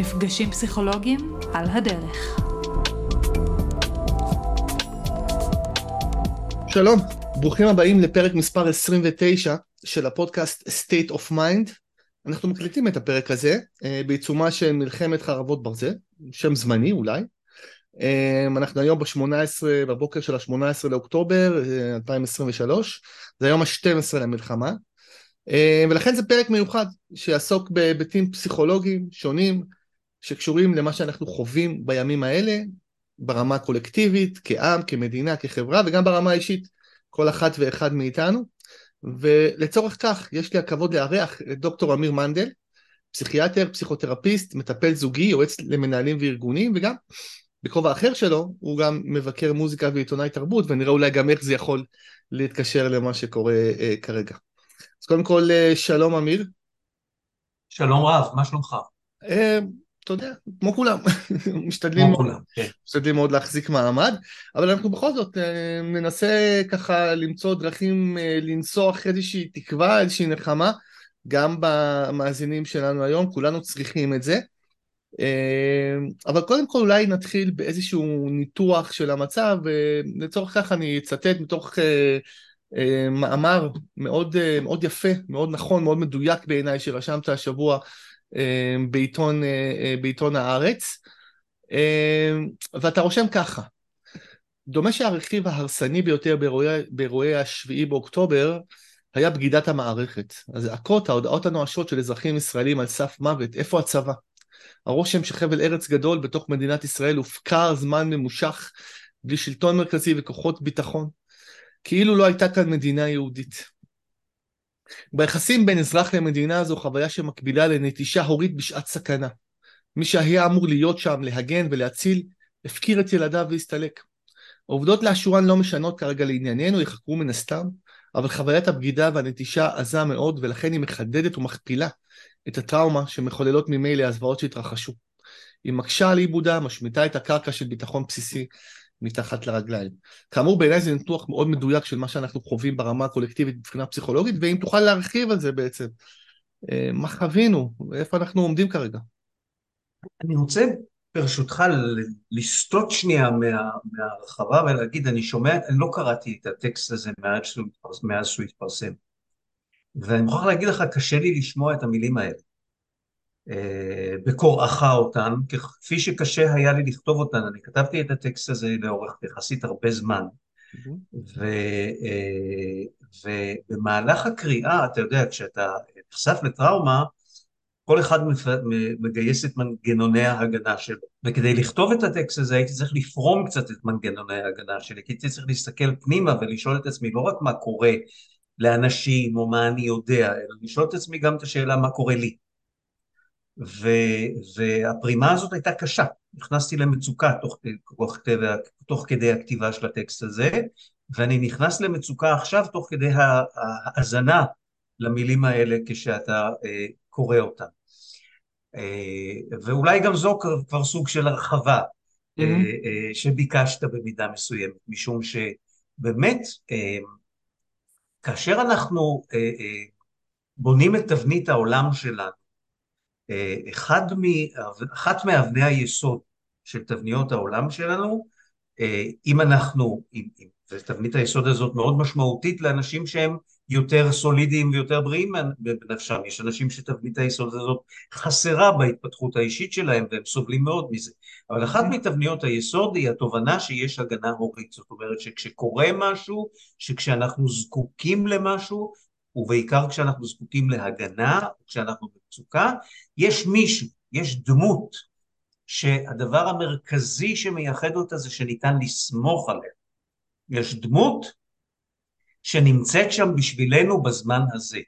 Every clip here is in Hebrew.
מפגשים פסיכולוגיים על הדרך. שלום, ברוכים הבאים לפרק מספר 29 של הפודקאסט State of Mind. אנחנו מקליטים את הפרק הזה אה, בעיצומה של מלחמת חרבות ברזל, שם זמני אולי. אה, אנחנו היום ב-18, בבוקר של ה-18 לאוקטובר 2023, אה, זה היום ה-12 למלחמה. ולכן זה פרק מיוחד שיעסוק בהיבטים פסיכולוגיים שונים שקשורים למה שאנחנו חווים בימים האלה, ברמה הקולקטיבית, כעם, כמדינה, כחברה, וגם ברמה האישית, כל אחת ואחד מאיתנו. ולצורך כך יש לי הכבוד לארח את דוקטור אמיר מנדל, פסיכיאטר, פסיכותרפיסט, מטפל זוגי, יועץ למנהלים וארגונים, וגם בכובע אחר שלו הוא גם מבקר מוזיקה ועיתונאי תרבות, ונראה אולי גם איך זה יכול להתקשר למה שקורה אה, כרגע. אז קודם כל, אה, שלום אמיר. שלום רב, מה שלומך? אה, אתה יודע, כמו כולם, משתדלים, כמו כולם, כן. משתדלים מאוד להחזיק מעמד, אבל אנחנו בכל זאת אה, ננסה ככה למצוא דרכים אה, לנסוח איזושהי תקווה, איזושהי נחמה, גם במאזינים שלנו היום, כולנו צריכים את זה. אה, אבל קודם כל אולי נתחיל באיזשהו ניתוח של המצב, ולצורך כך אני אצטט מתוך מאמר מאוד, מאוד יפה, מאוד נכון, מאוד מדויק בעיניי, שרשמת השבוע בעיתון, אה, אה, בעיתון הארץ, ואתה רושם ככה: דומה שהרכיב ההרסני ביותר באירועי השביעי באוקטובר היה בגידת המערכת. הזעקות, ההודעות הנואשות של אזרחים ישראלים על סף מוות, איפה הצבא? הרושם שחבל ארץ גדול בתוך מדינת ישראל הופקר זמן ממושך בלי שלטון מרכזי וכוחות ביטחון. כאילו לא הייתה כאן מדינה יהודית. ביחסים בין אזרח למדינה זו חוויה שמקבילה לנטישה הורית בשעת סכנה. מי שהיה אמור להיות שם, להגן ולהציל, הפקיר את ילדיו והסתלק. העובדות לאשורן לא משנות כרגע לענייננו, יחקרו מן הסתם, אבל חוויית הבגידה והנטישה עזה מאוד, ולכן היא מחדדת ומכפילה את הטראומה שמחוללות ממילא הזוועות שהתרחשו. היא מקשה על עיבודה, משמיטה את הקרקע של ביטחון בסיסי, מתחת לרגליים. כאמור בעיניי זה ניתוח מאוד מדויק של מה שאנחנו חווים ברמה הקולקטיבית מבחינה פסיכולוגית, ואם תוכל להרחיב על זה בעצם, אה, מה חווינו, ואיפה אנחנו עומדים כרגע. אני רוצה ברשותך לסטות שנייה מה, מהרחבה ולהגיד, אני שומע, אני לא קראתי את הטקסט הזה מאז שהוא התפרסם, ואני מוכרח להגיד לך, קשה לי לשמוע את המילים האלה. אה, בקוראך אותן, כפי שקשה היה לי לכתוב אותן, אני כתבתי את הטקסט הזה לאורך יחסית הרבה זמן, ו, אה, ובמהלך הקריאה, אתה יודע, כשאתה נחשף לטראומה, כל אחד מגייס את מנגנוני ההגנה שלו. וכדי לכתוב את הטקסט הזה הייתי צריך לפרום קצת את מנגנוני ההגנה שלי, כי הייתי צריך להסתכל פנימה ולשאול את עצמי לא רק מה קורה לאנשים או מה אני יודע, אלא לשאול את עצמי גם את השאלה מה קורה לי. ו, והפרימה הזאת הייתה קשה, נכנסתי למצוקה תוך, תוך, תוך כדי הכתיבה של הטקסט הזה, ואני נכנס למצוקה עכשיו תוך כדי האזנה למילים האלה כשאתה אה, קורא אותן. אה, ואולי גם זו כבר סוג של הרחבה mm-hmm. אה, אה, שביקשת במידה מסוימת, משום שבאמת אה, כאשר אנחנו אה, אה, בונים את תבנית העולם שלנו אחד מ, אחת מאבני היסוד של תבניות העולם שלנו, אה, אם אנחנו, אם, אם, ותבנית היסוד הזאת מאוד משמעותית לאנשים שהם יותר סולידיים ויותר בריאים בנפשם, יש אנשים שתבנית היסוד הזאת חסרה בהתפתחות האישית שלהם והם סובלים מאוד מזה, אבל אחת מתבניות היסוד היא התובנה שיש הגנה הורית, זאת אומרת שכשקורה משהו, שכשאנחנו זקוקים למשהו, ובעיקר כשאנחנו זקוקים להגנה, כשאנחנו במצוקה, יש מישהו, יש דמות, שהדבר המרכזי שמייחד אותה זה שניתן לסמוך עליה. יש דמות שנמצאת שם בשבילנו בזמן הזה.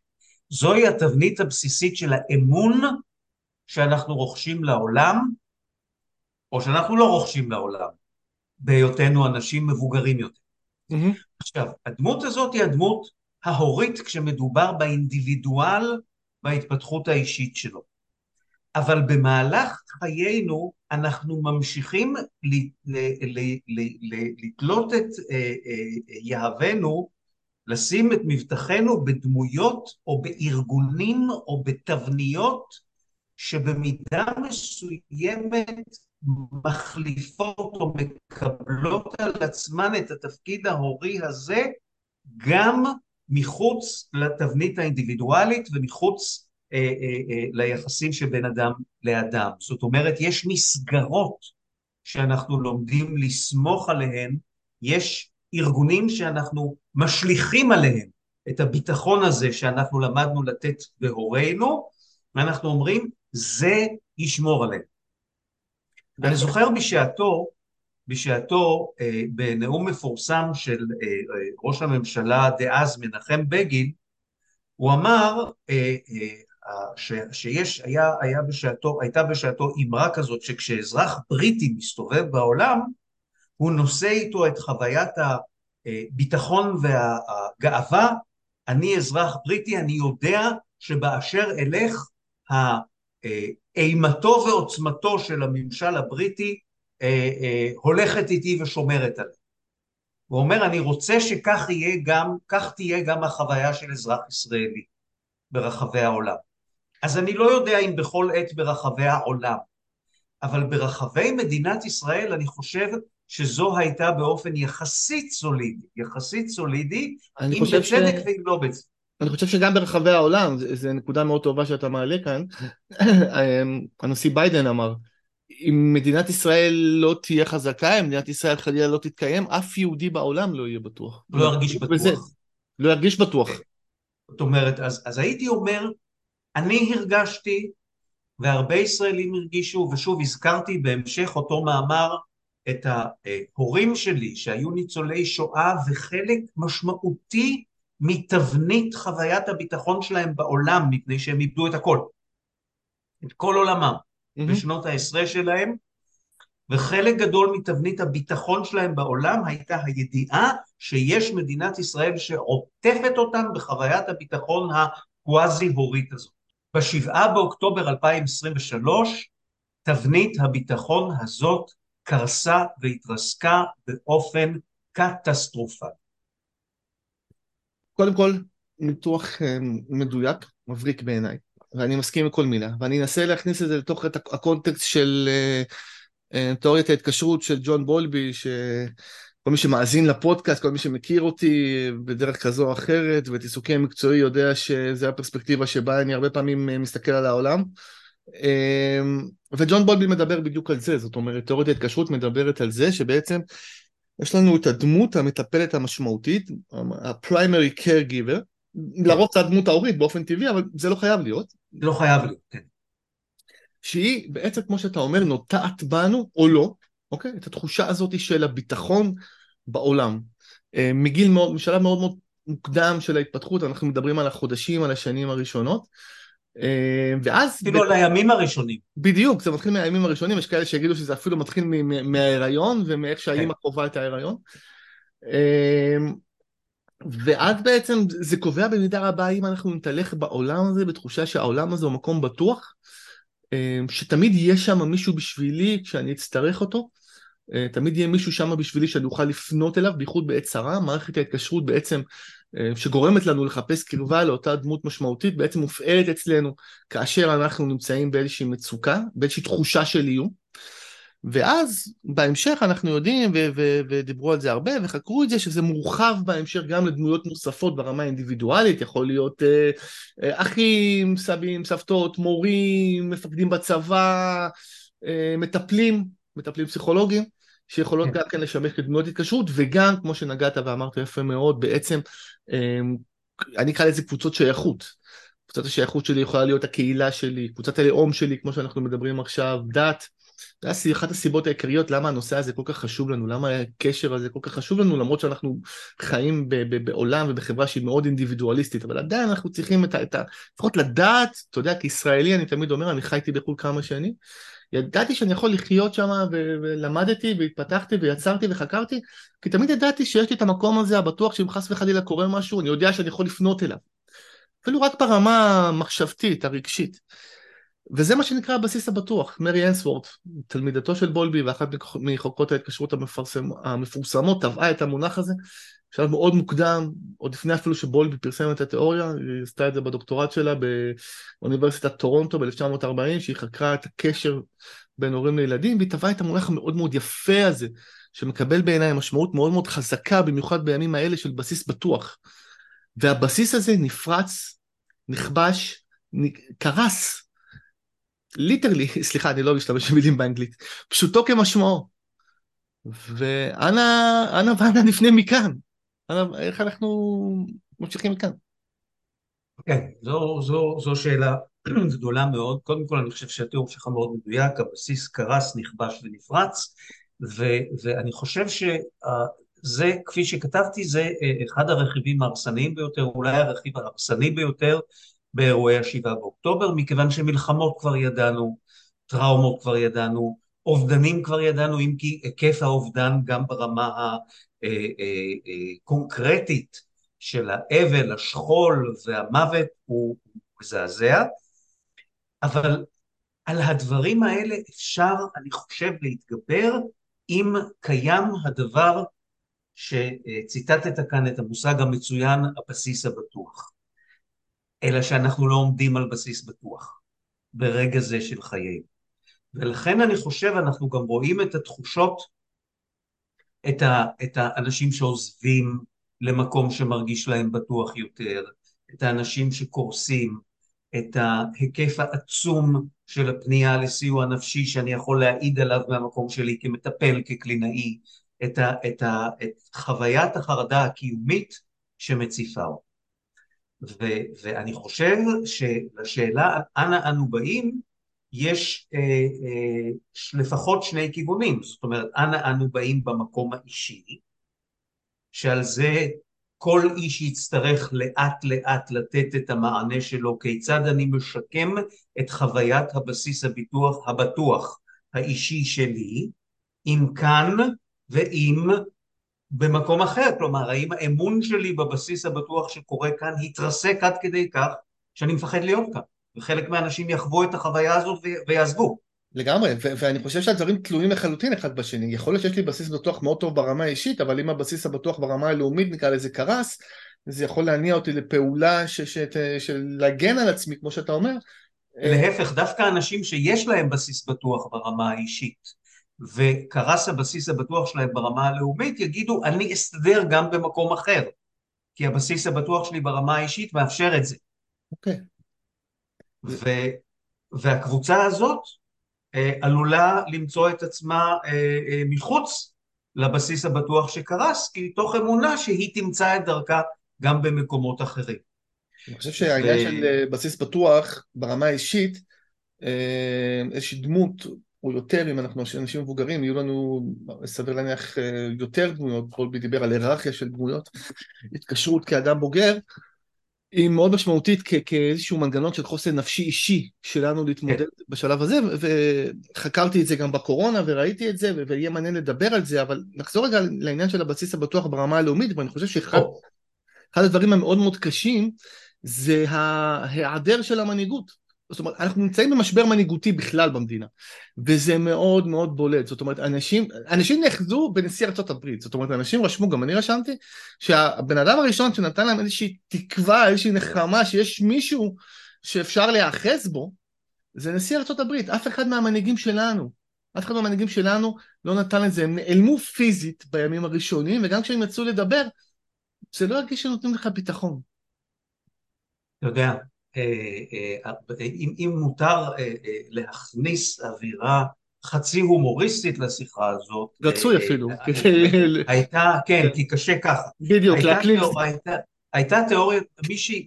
זוהי התבנית הבסיסית של האמון שאנחנו רוכשים לעולם, או שאנחנו לא רוכשים לעולם, בהיותנו אנשים מבוגרים יותר. Mm-hmm. עכשיו, הדמות הזאת היא הדמות ההורית כשמדובר באינדיבידואל בהתפתחות האישית שלו. אבל במהלך חיינו אנחנו ממשיכים לתלות את אה, אה, יהבנו, לשים את מבטחנו בדמויות או בארגונים או בתבניות שבמידה מסוימת מחליפות או מקבלות על עצמן את התפקיד ההורי הזה גם מחוץ לתבנית האינדיבידואלית ומחוץ אה, אה, אה, ליחסים שבין אדם לאדם. זאת אומרת, יש מסגרות שאנחנו לומדים לסמוך עליהן, יש ארגונים שאנחנו משליכים עליהם את הביטחון הזה שאנחנו למדנו לתת בהורינו, ואנחנו אומרים, זה ישמור עליהם. ואני זוכר בשעתו, בשעתו אה, בנאום מפורסם של אה, אה, ראש הממשלה דאז מנחם בגין, הוא אמר ש, שיש, היה, היה בשעתו, הייתה בשעתו אמרה כזאת שכשאזרח בריטי מסתובב בעולם, הוא נושא איתו את חוויית הביטחון והגאווה, אני אזרח בריטי, אני יודע שבאשר אלך אימתו ועוצמתו של הממשל הבריטי אה, אה, הולכת איתי ושומרת עליי. הוא אומר, אני רוצה שכך יהיה גם, כך תהיה גם החוויה של אזרח ישראלי ברחבי העולם. אז אני לא יודע אם בכל עת ברחבי העולם, אבל ברחבי מדינת ישראל אני חושב שזו הייתה באופן יחסית סולידי, יחסית סולידי, אם בצדק ש... ואם לא בצדק. אני חושב שגם ברחבי העולם, זו נקודה מאוד טובה שאתה מעלה כאן, הנשיא ביידן אמר, אם מדינת ישראל לא תהיה חזקה, אם מדינת ישראל חלילה לא תתקיים, אף יהודי בעולם לא יהיה בטוח. לא ירגיש בטוח. וזה, לא ירגיש בטוח. זאת אומרת, אז, אז הייתי אומר, אני הרגשתי, והרבה ישראלים הרגישו, ושוב הזכרתי בהמשך אותו מאמר את ההורים שלי שהיו ניצולי שואה וחלק משמעותי מתבנית חוויית הביטחון שלהם בעולם מפני שהם איבדו את הכל. את כל עולמם mm-hmm. בשנות העשרה שלהם וחלק גדול מתבנית הביטחון שלהם בעולם הייתה הידיעה שיש מדינת ישראל שעוטפת אותם בחוויית הביטחון הקוואזי הורית הזאת. בשבעה באוקטובר 2023 תבנית הביטחון הזאת קרסה והתרסקה באופן קטסטרופלי. קודם כל, ניתוח אה, מדויק, מבריק בעיניי, ואני מסכים עם כל מילה, ואני אנסה להכניס את זה לתוך הקונטקסט של uh, uh, תיאוריית ההתקשרות של ג'ון בולבי, שכל מי שמאזין לפודקאסט, כל מי שמכיר אותי בדרך כזו או אחרת, ואת עיסוקי המקצועי יודע שזו הפרספקטיבה שבה אני הרבה פעמים מסתכל על העולם. וג'ון בולבי מדבר בדיוק על זה, זאת אומרת, תיאוריית ההתקשרות מדברת על זה שבעצם יש לנו את הדמות המטפלת המשמעותית, ה-primary caregiver, לרוב זה הדמות ההורית באופן טבעי, אבל זה לא חייב להיות. לא חייב להיות, כן. שהיא בעצם, כמו שאתה אומר, נוטעת בנו, או לא, אוקיי? את התחושה הזאת של הביטחון בעולם. אה, מגיל מאוד, משלב מאוד מאוד מוקדם של ההתפתחות, אנחנו מדברים על החודשים, על השנים הראשונות. אה, ואז... אפילו על הימים הראשונים. בדיוק, זה מתחיל מהימים הראשונים, יש כאלה שיגידו שזה אפילו מתחיל מההיריון ומאיך שהאימא כן. קובעה את ההיריון. אה, ואז בעצם זה קובע במידה רבה אם אנחנו נתהלך בעולם הזה בתחושה שהעולם הזה הוא מקום בטוח, אה, שתמיד יהיה שם מישהו בשבילי כשאני אצטרך אותו, תמיד יהיה מישהו שם בשבילי שאני אוכל לפנות אליו, בייחוד בעת צרה, מערכת ההתקשרות בעצם אה, שגורמת לנו לחפש קרבה לאותה דמות משמעותית, בעצם מופעלת אצלנו כאשר אנחנו נמצאים באיזושהי מצוקה, באיזושהי תחושה של איום. ואז בהמשך אנחנו יודעים, ו- ו- ודיברו על זה הרבה, וחקרו את זה, שזה מורחב בהמשך גם לדמויות נוספות ברמה האינדיבידואלית, יכול להיות אה, אה, אחים, סבים, סבתות, מורים, מפקדים בצבא, אה, מטפלים, מטפלים פסיכולוגיים. שיכולות כן. גם כן לשמש כדמויות התקשרות, וגם, כמו שנגעת ואמרת יפה מאוד, בעצם, אמ, אני אקרא לזה קבוצות שייכות. קבוצת השייכות שלי יכולה להיות הקהילה שלי, קבוצת הלאום שלי, כמו שאנחנו מדברים עכשיו, דת. זה אחת הסיבות העיקריות למה הנושא הזה כל כך חשוב לנו, למה הקשר הזה כל כך חשוב לנו, למרות שאנחנו חיים ב- ב- בעולם ובחברה שהיא מאוד אינדיבידואליסטית, אבל עדיין אנחנו צריכים את ה... את ה לפחות לדעת, אתה יודע, כישראלי אני תמיד אומר, אני חייתי בחו"ל כמה שנים, ידעתי שאני יכול לחיות שם ולמדתי והתפתחתי ויצרתי וחקרתי, כי תמיד ידעתי שיש לי את המקום הזה הבטוח שאם חס וחלילה קורה משהו, אני יודע שאני יכול לפנות אליו. אפילו רק ברמה המחשבתית, הרגשית. וזה מה שנקרא הבסיס הבטוח. מרי אנסוורט, תלמידתו של בולבי ואחת מחוקרות ההתקשרות המפורסמות, טבעה את המונח הזה, בשלב מאוד מוקדם, עוד לפני אפילו שבולבי פרסם את התיאוריה, היא עשתה את זה בדוקטורט שלה באוניברסיטת טורונטו ב-1940, שהיא חקרה את הקשר בין הורים לילדים, והיא טבעה את המונח המאוד מאוד יפה הזה, שמקבל בעיניי משמעות מאוד מאוד חזקה, במיוחד בימים האלה של בסיס בטוח. והבסיס הזה נפרץ, נכבש, קרס. literally, סליחה, אני לא משתמש במילים באנגלית, פשוטו כמשמעו. ואנה, אנה ואנה נפנה מכאן. אנה, איך אנחנו ממשיכים מכאן? כן, זו, זו, זו שאלה גדולה מאוד. קודם כל, אני חושב שהתיאור שלך מאוד מדויק, הבסיס קרס, נכבש ונפרץ, ו, ואני חושב שזה, כפי שכתבתי, זה אה, אחד הרכיבים ההרסניים ביותר, אולי הרכיב ההרסני ביותר באירועי השבעה באוקטובר, מכיוון שמלחמות כבר ידענו, טראומות כבר ידענו, אובדנים כבר ידענו, אם כי היקף האובדן גם ברמה הקונקרטית של האבל, השכול והמוות הוא מזעזע, אבל על הדברים האלה אפשר, אני חושב, להתגבר אם קיים הדבר שציטטת כאן את המושג המצוין, הבסיס הבטוח. אלא שאנחנו לא עומדים על בסיס בטוח ברגע זה של חיינו. ולכן אני חושב אנחנו גם רואים את התחושות, את, ה, את האנשים שעוזבים למקום שמרגיש להם בטוח יותר, את האנשים שקורסים, את ההיקף העצום של הפנייה לסיוע נפשי שאני יכול להעיד עליו מהמקום שלי כמטפל, כקלינאי, את, ה, את, ה, את חוויית החרדה הקיומית שמציפה אותה. ואני חושב שלשאלה אנה אנו באים, יש אה, אה, לפחות שני כיוונים, זאת אומרת, אנה אנו באים במקום האישי, שעל זה כל איש יצטרך לאט לאט לתת את המענה שלו, כיצד אני משקם את חוויית הבסיס הביטוח הבטוח האישי שלי, אם כאן ואם במקום אחר, כלומר האם האמון שלי בבסיס הבטוח שקורה כאן התרסק עד כדי כך שאני מפחד להיות כאן, וחלק מהאנשים יחוו את החוויה הזאת ויעזבו. לגמרי, ו- ואני חושב שהדברים תלויים לחלוטין אחד בשני. יכול להיות שיש לי בסיס בטוח מאוד טוב ברמה האישית, אבל אם הבסיס הבטוח ברמה הלאומית נקרא לזה קרס, זה יכול להניע אותי לפעולה ש- ש- של להגן על עצמי, כמו שאתה אומר. להפך, דווקא אנשים שיש להם בסיס בטוח ברמה האישית, וקרס הבסיס הבטוח שלהם ברמה הלאומית, יגידו אני אסתדר גם במקום אחר, כי הבסיס הבטוח שלי ברמה האישית מאפשר את זה. אוקיי. ו, והקבוצה הזאת אה, עלולה למצוא את עצמה אה, אה, מחוץ לבסיס הבטוח שקרס, כי תוך אמונה שהיא תמצא את דרכה גם במקומות אחרים. אני חושב שהעניין ו... של אה, בסיס בטוח ברמה האישית, אה, איזושהי דמות או יותר, אם אנחנו אנשים מבוגרים, יהיו לנו, סביר להניח, אה, יותר דמויות, קולבי דיבר על היררכיה של דמויות, התקשרות כאדם בוגר, היא מאוד משמעותית כ- כאיזשהו מנגנון של חוסן נפשי אישי שלנו להתמודד כן. בשלב הזה, וחקרתי את זה גם בקורונה וראיתי את זה, ויהיה מעניין לדבר על זה, אבל נחזור רגע לעניין של הבסיס הבטוח ברמה הלאומית, ואני חושב שאחד הדברים המאוד מאוד קשים זה ההיעדר של המנהיגות. זאת אומרת, אנחנו נמצאים במשבר מנהיגותי בכלל במדינה, וזה מאוד מאוד בולט, זאת אומרת, אנשים, אנשים נאחזו בנשיא ארה"ב, זאת אומרת, אנשים רשמו, גם אני רשמתי, שהבן אדם הראשון שנתן להם איזושהי תקווה, איזושהי נחמה, שיש מישהו שאפשר להיאחז בו, זה נשיא ארה"ב, אף אחד מהמנהיגים שלנו, אף אחד מהמנהיגים שלנו לא נתן את זה, הם נעלמו פיזית בימים הראשונים, וגם כשהם יצאו לדבר, זה לא הרגיש שנותנים לך ביטחון. אתה יודע, אם, אם מותר אה, להכניס אווירה חצי הומוריסטית לשיחה הזאת. רצוי אפילו. הייתה, כן, כי קשה ככה. בדיוק, להקליט. הייתה תיאוריה,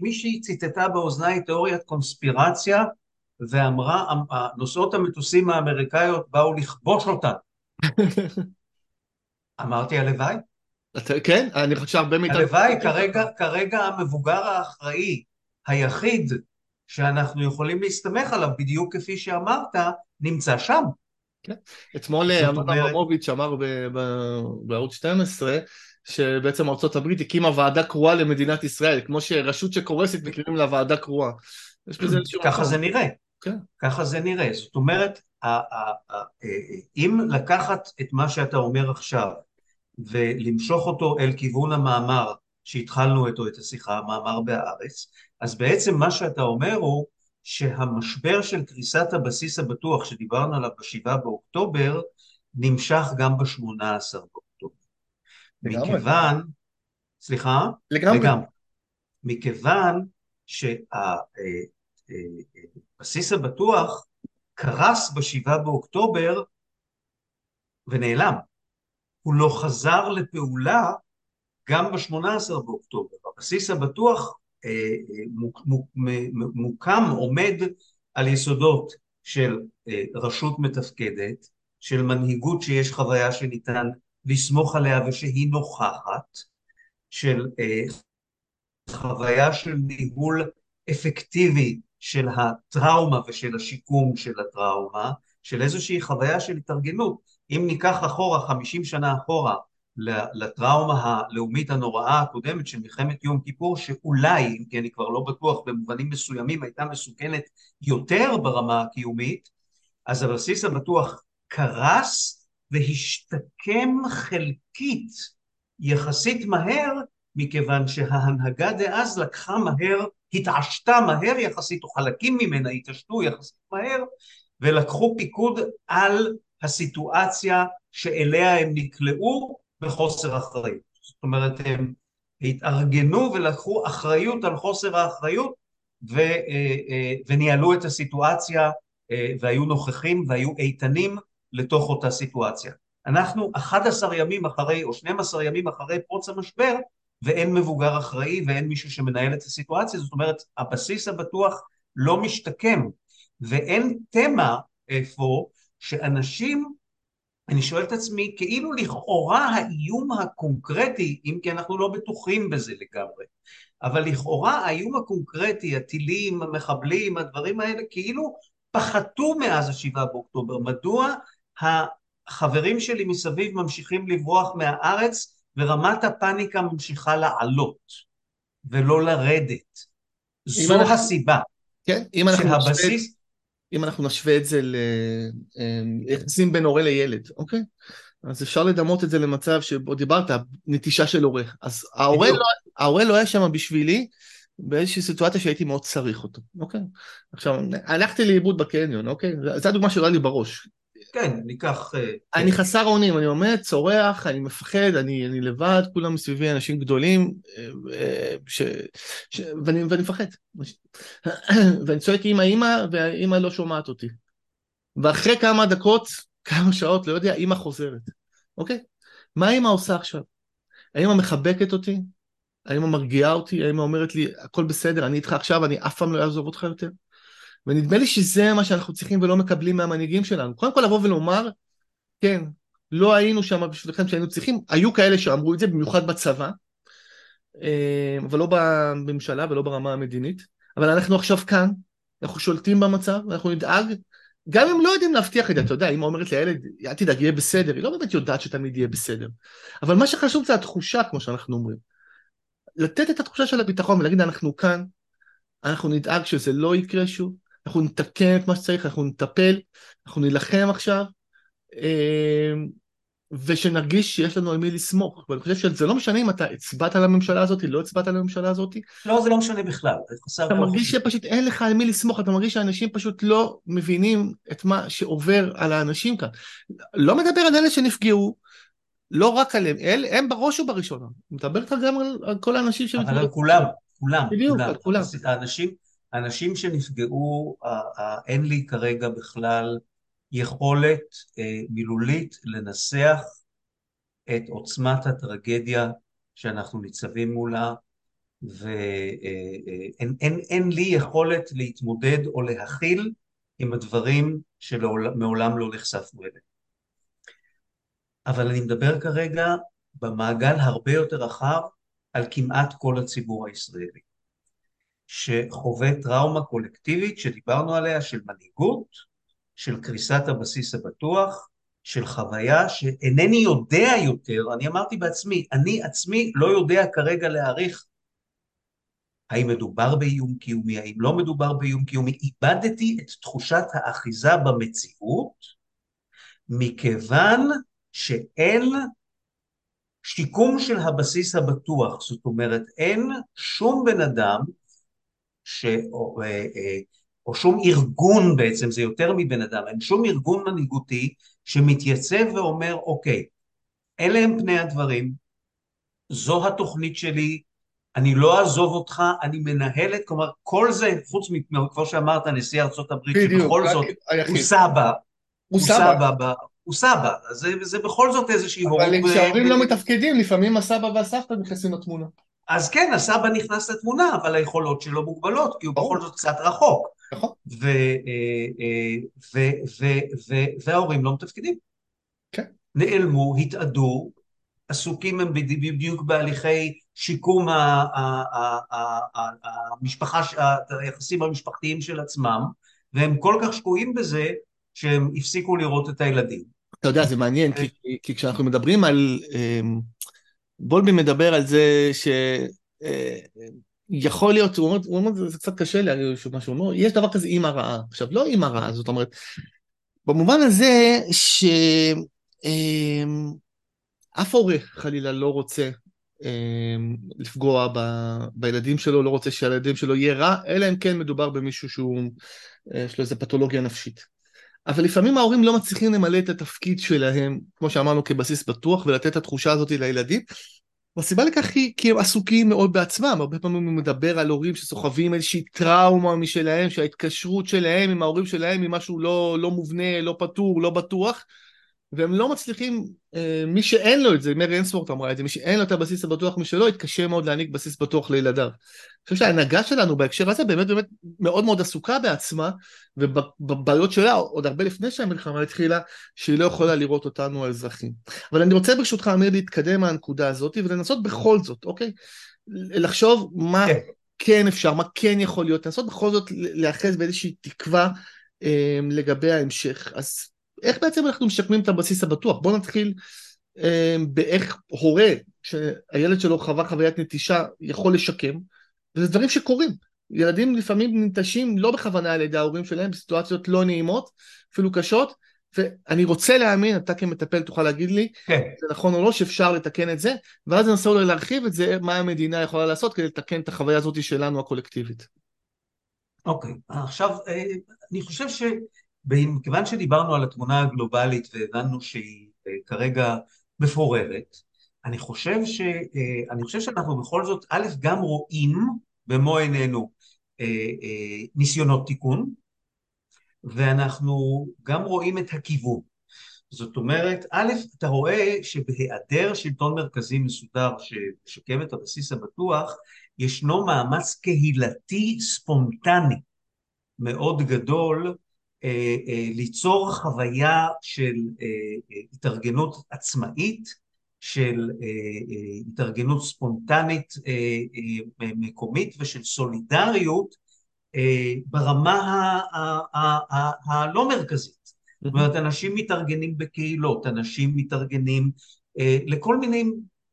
מישהי ציטטה באוזניי תיאוריית קונספירציה ואמרה, נוסעות המטוסים האמריקאיות באו לכבוש אותה. אמרתי הלוואי. כן, אני חושב שהרבה מאיתנו... הלוואי, כרגע המבוגר האחראי היחיד שאנחנו יכולים להסתמך עליו, בדיוק כפי שאמרת, נמצא שם. כן. אתמול אמנון אברמוביץ' אמר בערוץ 12, שבעצם ארה"ב הקימה ועדה קרואה למדינת ישראל, כמו שרשות שקורסת מקימים לה ועדה קרואה. יש בזה איזשהו... ככה זה נראה. כן. ככה זה נראה. זאת אומרת, אם לקחת את מה שאתה אומר עכשיו ולמשוך אותו אל כיוון המאמר שהתחלנו איתו את השיחה, המאמר בהארץ, אז בעצם מה שאתה אומר הוא שהמשבר של קריסת הבסיס הבטוח שדיברנו עליו בשבעה באוקטובר, נמשך גם בשמונה עשר באוקטובר. לגמרי. מכיוון, סליחה? לגמרי. לגמרי. מכיוון שהבסיס אה, אה, הבטוח קרס בשבעה באוקטובר ונעלם. הוא לא חזר לפעולה גם ב-18 באוקטובר. הבסיס הבטוח אה, מוקם, עומד על יסודות של רשות מתפקדת, של מנהיגות שיש חוויה שניתן לסמוך עליה ושהיא נוכחת, של חוויה של ניהול אפקטיבי של הטראומה ושל השיקום של הטראומה, של איזושהי חוויה של התארגנות. אם ניקח אחורה, חמישים שנה אחורה, לטראומה הלאומית הנוראה הקודמת של מלחמת יום כיפור, שאולי, אם כי אני כבר לא בטוח, במובנים מסוימים הייתה מסוכנת יותר ברמה הקיומית, אז הבסיס הבטוח קרס והשתקם חלקית יחסית מהר מכיוון שההנהגה דאז לקחה מהר, התעשתה מהר יחסית, או חלקים ממנה התעשתו יחסית מהר, ולקחו פיקוד על הסיטואציה שאליה הם נקלעו בחוסר אחריות. זאת אומרת, הם התארגנו ולקחו אחריות על חוסר האחריות ו, אה, אה, וניהלו את הסיטואציה אה, והיו נוכחים והיו איתנים לתוך אותה סיטואציה. אנחנו 11 ימים אחרי או 12 ימים אחרי פרוץ המשבר ואין מבוגר אחראי ואין מישהו שמנהל את הסיטואציה, זאת אומרת הבסיס הבטוח לא משתקם ואין תמה איפה שאנשים, אני שואל את עצמי, כאילו לכאורה האיום הקונקרטי, אם כי אנחנו לא בטוחים בזה לגמרי, אבל לכאורה האיום הקונקרטי, הטילים, המחבלים, הדברים האלה, כאילו פחתו מאז השבעה באוקטובר. מדוע החברים שלי מסביב ממשיכים לברוח מהארץ ורמת הפאניקה ממשיכה לעלות ולא לרדת. זו אנחנו, הסיבה. כן, אם אנחנו, שהבסיס... אם אנחנו נשווה את זה ליחסים אה, בין הורה לילד, אוקיי? אז אפשר לדמות את זה למצב שבו דיברת, נטישה של הורה. אז ההורה לא, ההורה לא היה שם בשבילי באיזושהי סיטואציה שהייתי מאוד צריך אותו, אוקיי? עכשיו, הלכתי לאיבוד בקניון, אוקיי? זו הדוגמה שעולה לי בראש. כן, ניקח... אה, אני כן. חסר אונים, אני עומד, צורח, אני מפחד, אני, אני לבד, כולם מסביבי אנשים גדולים, אה, ש, ש, ואני, ואני מפחד. ואני צועק אימא אימא, והאימא לא שומעת אותי. ואחרי כמה דקות, כמה שעות, לא יודע, אימא חוזרת, אוקיי? מה אימא עושה עכשיו? האמא מחבקת אותי? האמא מרגיעה אותי? האמא אומרת לי, הכל בסדר, אני איתך עכשיו, אני אף פעם לא אעזוב אותך יותר? ונדמה לי שזה מה שאנחנו צריכים ולא מקבלים מהמנהיגים שלנו. קודם כל לבוא ולומר, כן, לא היינו שם בשבילכם שהיינו צריכים, היו כאלה שאמרו את זה, במיוחד בצבא, אה, אבל לא בממשלה ולא ברמה המדינית, אבל אנחנו עכשיו כאן, אנחנו שולטים במצב, אנחנו נדאג, גם אם לא יודעים להבטיח את זה, אתה יודע, אמא אומרת לילד, אל תדאג, יהיה בסדר, היא לא באמת יודעת שתמיד יהיה בסדר. אבל מה שחשוב זה התחושה, כמו שאנחנו אומרים. לתת את התחושה של הביטחון ולהגיד, אנחנו כאן, אנחנו נדאג שזה לא יקרה שוב, אנחנו נתקן את מה שצריך, אנחנו נטפל, אנחנו נילחם עכשיו, אמ, ושנרגיש שיש לנו על מי לסמוך. ואני חושב שזה לא משנה אם אתה הצבעת על הממשלה הזאת, לא הצבעת על הממשלה הזאת. לא, זה לא משנה בכלל. אתה מרגיש שפשוט אין לך על מי לסמוך, אתה מרגיש שאנשים פשוט לא מבינים את מה שעובר על האנשים כאן. לא מדבר על אלה שנפגעו, לא רק עליהם, אל, הם בראש ובראשונה. מדבר איתך גם על, על כל האנשים ש... אבל על כולם, כולם. בדיוק. על כולם. האנשים... אנשים שנפגעו, אין לי כרגע בכלל יכולת אה, מילולית לנסח את עוצמת הטרגדיה שאנחנו ניצבים מולה, ואין אין, אין לי יכולת להתמודד או להכיל עם הדברים שמעולם לא נחשפנו אליהם. אבל אני מדבר כרגע במעגל הרבה יותר רחב על כמעט כל הציבור הישראלי. שחווה טראומה קולקטיבית שדיברנו עליה, של מנהיגות, של קריסת הבסיס הבטוח, של חוויה שאינני יודע יותר, אני אמרתי בעצמי, אני עצמי לא יודע כרגע להעריך האם מדובר באיום קיומי, האם לא מדובר באיום קיומי, איבדתי את תחושת האחיזה במציאות מכיוון שאין שיקום של הבסיס הבטוח, זאת אומרת, אין שום בן אדם, ש... או, אה, אה, או שום ארגון בעצם, זה יותר מבן אדם, אין שום ארגון מנהיגותי שמתייצב ואומר, אוקיי, אלה הם פני הדברים, זו התוכנית שלי, אני לא אעזוב אותך, אני מנהלת, כלומר, כל זה, חוץ מכמו שאמרת, נשיא הברית, שבכל זאת הוא סבא, הוא סבא, הוא סבא, זה, זה בכל זאת איזושהי הורות... אבל כשההורים לא מתפקדים, לפעמים הסבא והסבתא נכנסים לתמונה. אז כן, הסבא נכנס לתמונה, אבל היכולות שלו מוגבלות, כי הוא בכל זאת קצת רחוק. נכון. אה, אה, וההורים לא מתפקדים. כן. נעלמו, התאדו, עסוקים הם בדיוק בהליכי שיקום המשפחה, היחסים המשפחתיים של עצמם, והם כל כך שקועים בזה שהם הפסיקו לראות את הילדים. אתה יודע, זה מעניין, כי, אה. כי כשאנחנו מדברים על... בולבי מדבר על זה שיכול להיות, הוא אומר, הוא אומר, זה קצת קשה לי, מה שהוא אומר, יש דבר כזה אימא רעה. עכשיו, לא אימא רעה, זאת אומרת, במובן הזה ש... אמ, הורה חלילה לא רוצה אמ, לפגוע ב, בילדים שלו, לא רוצה שהילדים שלו יהיה רע, אלא אם כן מדובר במישהו שהוא, אה, יש לו איזה פתולוגיה נפשית. אבל לפעמים ההורים לא מצליחים למלא את התפקיד שלהם, כמו שאמרנו, כבסיס בטוח, ולתת את התחושה הזאת לילדים. והסיבה לכך היא כי הם עסוקים מאוד בעצמם, הרבה פעמים הוא מדבר על הורים שסוחבים איזושהי טראומה משלהם, שההתקשרות שלהם עם ההורים שלהם היא משהו לא, לא מובנה, לא פתור, לא בטוח, והם לא מצליחים, אה, מי שאין לו את זה, מרי אנספורט אמרה את זה, מי שאין לו את הבסיס הבטוח משלו, יתקשה מאוד להעניק בסיס בטוח לילדיו. אני חושב שההנהגה שלנו בהקשר הזה באמת באמת מאוד מאוד עסוקה בעצמה, ובבעיות שלה, עוד הרבה לפני שהמלחמה התחילה, שהיא לא יכולה לראות אותנו האזרחים. אבל אני רוצה ברשותך, אמיר, להתקדם מהנקודה הזאת, ולנסות בכל זאת, אוקיי? לחשוב מה כן, כן אפשר, מה כן יכול להיות, לנסות בכל זאת להיאחז באיזושהי תקווה אה, לגבי ההמשך. אז איך בעצם אנחנו משקמים את הבסיס הבטוח? בואו נתחיל אה, באיך הורה שהילד שלו חווה חוויית נטישה יכול לשקם, וזה דברים שקורים. ילדים לפעמים ננטשים לא בכוונה על ידי ההורים שלהם בסיטואציות לא נעימות, אפילו קשות, ואני רוצה להאמין, אתה כמטפל תוכל להגיד לי, כן. זה נכון או לא, שאפשר לתקן את זה, ואז ננסה אולי להרחיב את זה, מה המדינה יכולה לעשות כדי לתקן את החוויה הזאת שלנו הקולקטיבית. אוקיי, עכשיו אה, אני חושב ש... מכיוון שדיברנו על התמונה הגלובלית והבנו שהיא אה, כרגע מפוררת, אני חושב, ש, אה, אני חושב שאנחנו בכל זאת, א', גם רואים במו עינינו אה, ניסיונות תיקון, ואנחנו גם רואים את הכיוון. זאת אומרת, א', אתה רואה שבהיעדר שלטון מרכזי מסודר ששוקם את הבסיס הבטוח, ישנו מאמץ קהילתי ספונטני מאוד גדול ליצור חוויה של אה, התארגנות עצמאית, של התארגנות ספונטנית מקומית ושל סולידריות ברמה הלא מרכזית. זאת אומרת, אנשים מתארגנים בקהילות, אנשים מתארגנים לכל מיני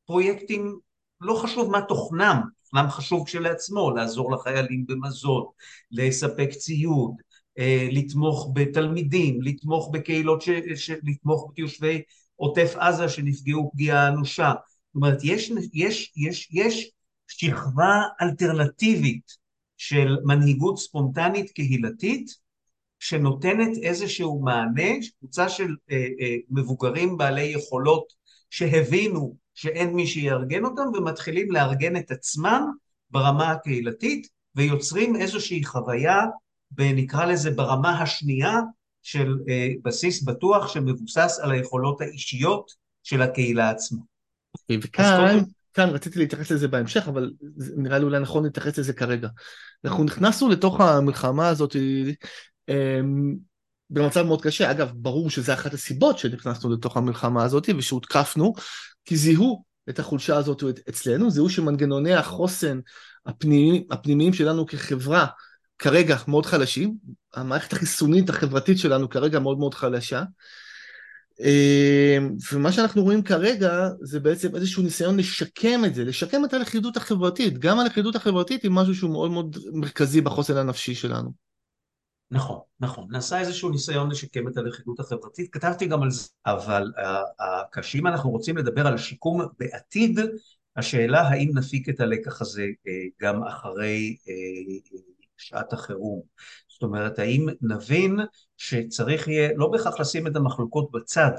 פרויקטים, לא חשוב מה תוכנם, תוכנם חשוב כשלעצמו, לעזור לחיילים במזון, לספק ציוד, אה, לתמוך בתלמידים, לתמוך בקהילות, ש, ש, לתמוך ביושבי עוטף עזה שנפגעו פגיעה אנושה. זאת אומרת, יש, יש, יש, יש שכבה אלטרנטיבית של מנהיגות ספונטנית קהילתית שנותנת איזשהו מענה, קבוצה של אה, אה, מבוגרים בעלי יכולות שהבינו שאין מי שיארגן אותם ומתחילים לארגן את עצמם ברמה הקהילתית ויוצרים איזושהי חוויה נקרא לזה ברמה השנייה של אה, בסיס בטוח שמבוסס על היכולות האישיות של הקהילה עצמה. וכאן, כאן רציתי להתייחס לזה בהמשך, אבל נראה לי אולי נכון להתייחס לזה כרגע. אנחנו נכנסנו לתוך המלחמה הזאת אה, במצב מאוד קשה. אגב, ברור שזה אחת הסיבות שנכנסנו לתוך המלחמה הזאת ושהותקפנו, כי זיהו את החולשה הזאת אצלנו, זיהו שמנגנוני החוסן הפנימיים, הפנימיים שלנו כחברה כרגע מאוד חלשים, המערכת החיסונית החברתית שלנו כרגע מאוד מאוד חלשה, אה, ומה שאנחנו רואים כרגע זה בעצם איזשהו ניסיון לשקם את זה, לשקם את הלכידות החברתית, גם הלכידות החברתית היא משהו שהוא מאוד מאוד מרכזי בחוסן הנפשי שלנו. נכון, נכון. נעשה איזשהו ניסיון לשקם את הלכידות החברתית, כתבתי גם על זה, אבל כאשר אנחנו רוצים לדבר על שיקום בעתיד, השאלה האם נפיק את הלקח הזה גם אחרי שעת החירום. זאת אומרת, האם נבין שצריך יהיה לא בהכרח לשים את המחלוקות בצד,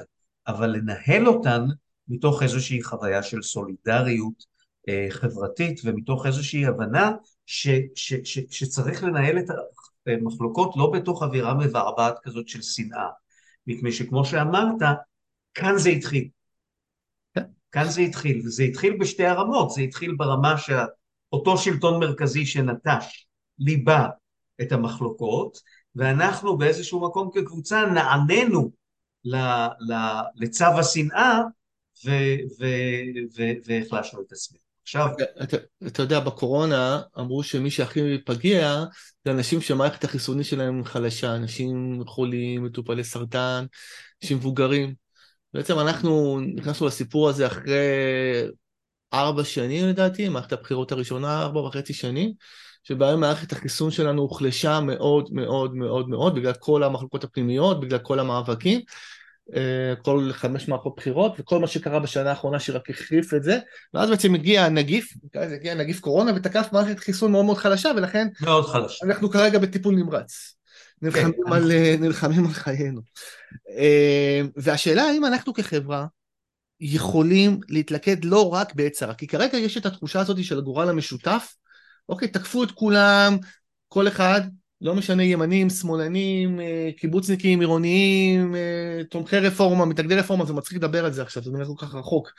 אבל לנהל אותן מתוך איזושהי חוויה של סולידריות אה, חברתית ומתוך איזושהי הבנה ש, ש, ש, שצריך לנהל את המחלוקות לא בתוך אווירה מבעבעת כזאת של שנאה. מפני שכמו שאמרת, כאן זה התחיל. כאן זה התחיל, וזה התחיל בשתי הרמות, זה התחיל ברמה שאותו שלטון מרכזי שנטש ליבה את המחלוקות, ואנחנו באיזשהו מקום כקבוצה נעננו ל, ל, לצו השנאה והחלשנו את עצמנו. עכשיו... אתה, אתה יודע, בקורונה אמרו שמי שהכי פגיע זה אנשים שהמערכת החיסונית שלהם חלשה, אנשים חולים, מטופלי סרטן, אנשים מבוגרים. בעצם אנחנו נכנסנו לסיפור הזה אחרי ארבע שנים לדעתי, מערכת הבחירות הראשונה, ארבע וחצי שנים, שבהם מערכת החיסון שלנו הוחלשה מאוד מאוד מאוד מאוד בגלל כל המחלקות הפנימיות, בגלל כל המאבקים, אה, כל חמש מערכות בחירות, וכל מה שקרה בשנה האחרונה שרק החריף את זה, ואז בעצם הגיע הנגיף, הגיע נגיף קורונה ותקף מערכת חיסון מאוד מאוד חלשה, ולכן מאוד חלש. אנחנו כרגע בטיפול נמרץ. נלחמים, כן, על, אני... נלחמים על חיינו. אה, והשאלה האם אנחנו כחברה יכולים להתלכד לא רק בעת צרה, כי כרגע יש את התחושה הזאת של הגורל המשותף, אוקיי, תקפו את כולם, כל אחד, לא משנה ימנים, שמאלנים, אה, קיבוצניקים, עירוניים, אה, תומכי רפורמה, מתנגדי רפורמה, זה מצחיק לדבר על זה עכשיו, זה באמת כל כך רחוק.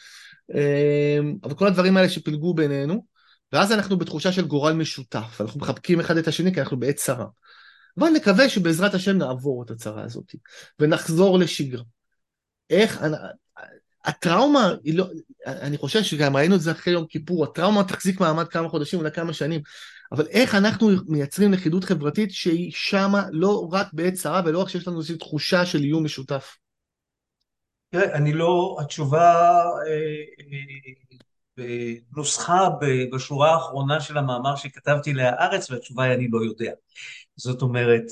אה, אבל כל הדברים האלה שפילגו בינינו, ואז אנחנו בתחושה של גורל משותף, אנחנו מחבקים אחד את השני כי אנחנו בעת צרה. אבל נקווה שבעזרת השם נעבור את הצרה הזאת, ונחזור לשגרה. איך, הטראומה היא לא, אני חושב שגם ראינו את זה אחרי יום כיפור, הטראומה תחזיק מעמד כמה חודשים, אולי כמה שנים, אבל איך אנחנו מייצרים לכידות חברתית שהיא שמה לא רק בעת צרה ולא רק שיש לנו איזושהי תחושה של איום משותף. תראה, אני לא, התשובה אה, אה, נוסחה בשורה האחרונה של המאמר שכתבתי להארץ, והתשובה היא אני לא יודע. זאת אומרת...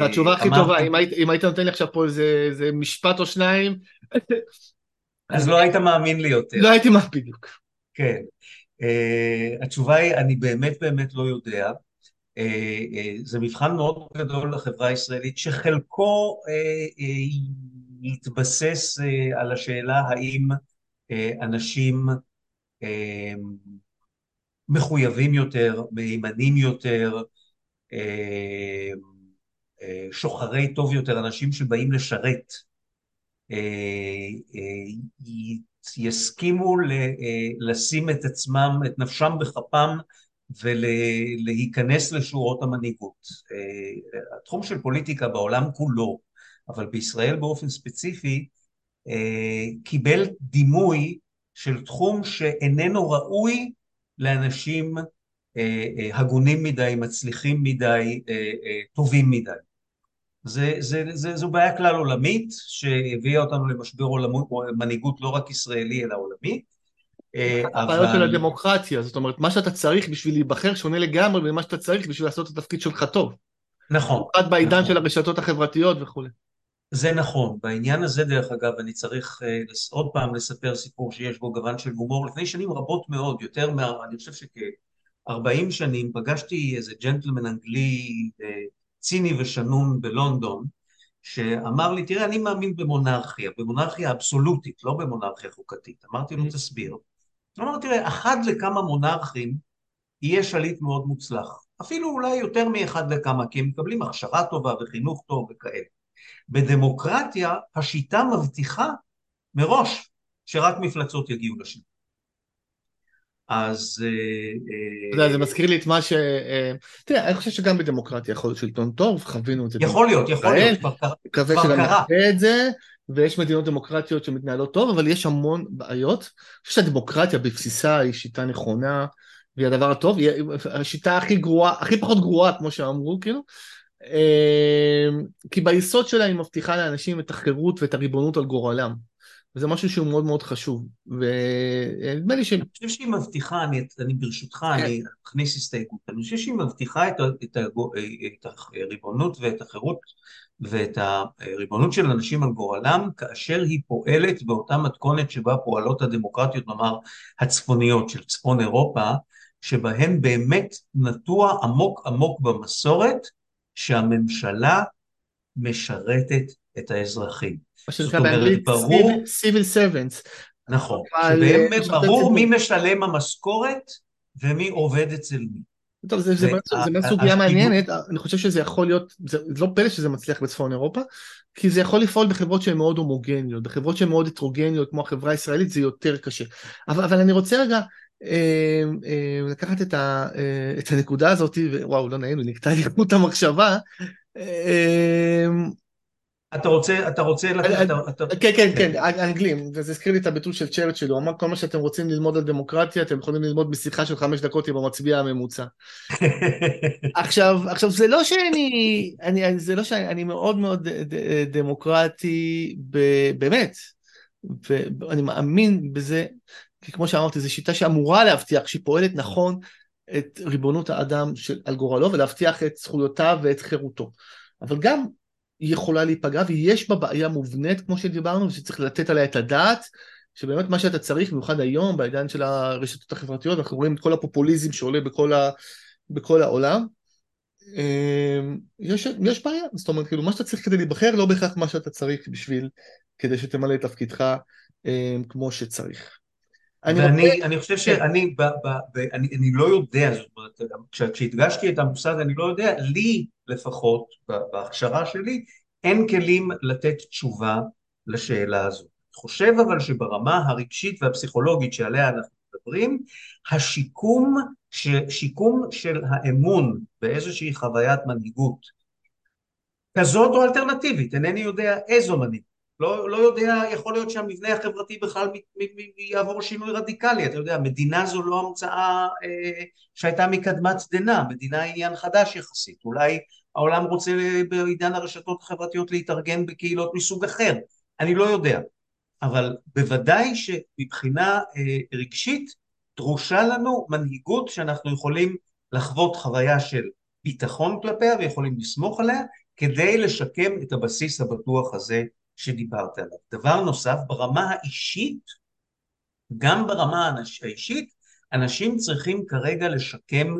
אה, התשובה הכי טובה, אם היית, אם היית נותן לי עכשיו פה איזה, איזה משפט או שניים, אז לא היית מאמין לי יותר. לא הייתי מאמין בדיוק. כן. Uh, התשובה היא, אני באמת באמת לא יודע. Uh, uh, זה מבחן מאוד גדול לחברה הישראלית, שחלקו uh, uh, יתבסס uh, על השאלה האם uh, אנשים uh, מחויבים יותר, מהימנים יותר, uh, uh, שוחרי טוב יותר, אנשים שבאים לשרת. אה, אה, יסכימו אה, לשים את עצמם, את נפשם בכפם ולהיכנס לשורות המנהיגות. התחום של פוליטיקה בעולם כולו, אבל בישראל באופן ספציפי, קיבל דימוי של תחום שאיננו ראוי לאנשים הגונים מדי, מצליחים מדי, טובים מדי. זה, זה, זה, זו בעיה כלל עולמית שהביאה אותנו למשבר עולמות, מנהיגות לא רק ישראלי אלא עולמי. אה, הבעיות של הדמוקרטיה, זאת אומרת, מה שאתה צריך בשביל להיבחר שונה לגמרי ממה שאתה צריך בשביל לעשות את התפקיד שלך טוב. נכון. במיוחד בעידן נכון. של הרשתות החברתיות וכולי. זה נכון. בעניין הזה, דרך אגב, אני צריך uh, עוד פעם לספר סיפור שיש בו גוון של הומור. לפני שנים רבות מאוד, יותר מה... אני חושב שכ-40 שנים, פגשתי איזה ג'נטלמן אנגלי uh, ציני ושנון בלונדון, שאמר לי, תראה, אני מאמין במונרכיה, במונרכיה אבסולוטית, לא במונרכיה חוקתית. אמרתי לו, תסביר. הוא אמר, תראה, אחד לכמה מונרכים יהיה שליט מאוד מוצלח. אפילו אולי יותר מאחד לכמה, כי הם מקבלים הכשרה טובה וחינוך טוב וכאלה. בדמוקרטיה השיטה מבטיחה מראש שרק מפלצות יגיעו לשלטון. אז... אה, אה, אתה יודע, זה מזכיר לי את מה ש... אה, תראה, אני חושב שגם בדמוקרטיה יכול להיות שלטון טוב, חווינו את זה. יכול להיות, יכול להיות, כבר קרה. מקווה שגם נראה את זה, ויש מדינות דמוקרטיות שמתנהלות טוב, אבל יש המון בעיות. אני חושב שהדמוקרטיה בבסיסה היא שיטה נכונה, והיא הדבר הטוב, היא השיטה הכי גרועה, הכי פחות גרועה, כמו שאמרו, כאילו. כי ביסוד שלה היא מבטיחה לאנשים את החירות ואת הריבונות על גורלם. וזה משהו שהוא מאוד מאוד חשוב. ונדמה לי ש... אני חושב שהיא מבטיחה, אני, אני ברשותך, כן. אני אכניס הסתייגות, אני חושב שהיא מבטיחה את, את, את הריבונות ואת החירות ואת הריבונות של אנשים על גורלם, כאשר היא פועלת באותה מתכונת שבה פועלות הדמוקרטיות, נאמר, הצפוניות של צפון אירופה, שבהן באמת נטוע עמוק עמוק במסורת שהממשלה משרתת את האזרחים. מה שנקרא באנגלית civil servants. נכון, שבאמת אה, ברור מי משלם המשכורת ומי עובד אצל מי. טוב, זה, זה, זה סוגיה מעניינת, אני חושב שזה יכול להיות, זה לא פלא שזה מצליח בצפון אירופה, כי זה יכול לפעול בחברות שהן מאוד הומוגניות, בחברות שהן מאוד הטרוגניות כמו החברה הישראלית זה יותר קשה. אבל, אבל אני רוצה רגע אה, אה, לקחת את, ה, אה, את הנקודה הזאת, וואו, לא נעים נקטע לי חוט המחשבה. אה, אתה רוצה, אתה רוצה לקחת... כן, כן, כן, אנגלים, וזה הזכיר לי את הביטול של צ'רצ'יל, הוא אמר כל מה שאתם רוצים ללמוד על דמוקרטיה, אתם יכולים ללמוד בשיחה של חמש דקות עם המצביע הממוצע. עכשיו, עכשיו זה לא שאני, אני, זה לא שאני מאוד מאוד דמוקרטי, באמת, ואני מאמין בזה, כי כמו שאמרתי, זו שיטה שאמורה להבטיח, שהיא פועלת נכון את ריבונות האדם של, על גורלו, ולהבטיח את זכויותיו ואת חירותו. אבל גם היא יכולה להיפגע ויש בה בעיה מובנית כמו שדיברנו ושצריך לתת עליה את הדעת שבאמת מה שאתה צריך במיוחד היום בעידן של הרשתות החברתיות אנחנו רואים את כל הפופוליזם שעולה בכל, ה, בכל העולם אמ, יש, יש בעיה זאת אומרת כאילו מה שאתה צריך כדי להיבחר לא בהכרח מה שאתה צריך בשביל כדי שתמלא את תפקידך אמ, כמו שצריך. אני, ואני רוצה... אני חושב שאני ב, ב, ב, אני, אני לא יודע, זאת אומרת, כשהדגשתי את המושג אני לא יודע, לי לפחות, בהכשרה שלי, אין כלים לתת תשובה לשאלה הזו. חושב אבל שברמה הרגשית והפסיכולוגית שעליה אנחנו מדברים, השיקום, ש, שיקום של האמון באיזושהי חוויית מנהיגות כזאת או אלטרנטיבית, אינני יודע איזו מנהיגות, לא, לא יודע, יכול להיות שהמבנה החברתי בכלל יעבור שינוי רדיקלי, אתה יודע, מדינה זו לא המצאה אה, שהייתה מקדמת דנא, מדינה היא עניין חדש יחסית, אולי העולם רוצה בעידן הרשתות החברתיות להתארגן בקהילות מסוג אחר, אני לא יודע, אבל בוודאי שמבחינה אה, רגשית דרושה לנו מנהיגות שאנחנו יכולים לחוות חוויה של ביטחון כלפיה ויכולים לסמוך עליה כדי לשקם את הבסיס הבטוח הזה שדיברת עליו. דבר נוסף, ברמה האישית, גם ברמה האישית, אנשים צריכים כרגע לשקם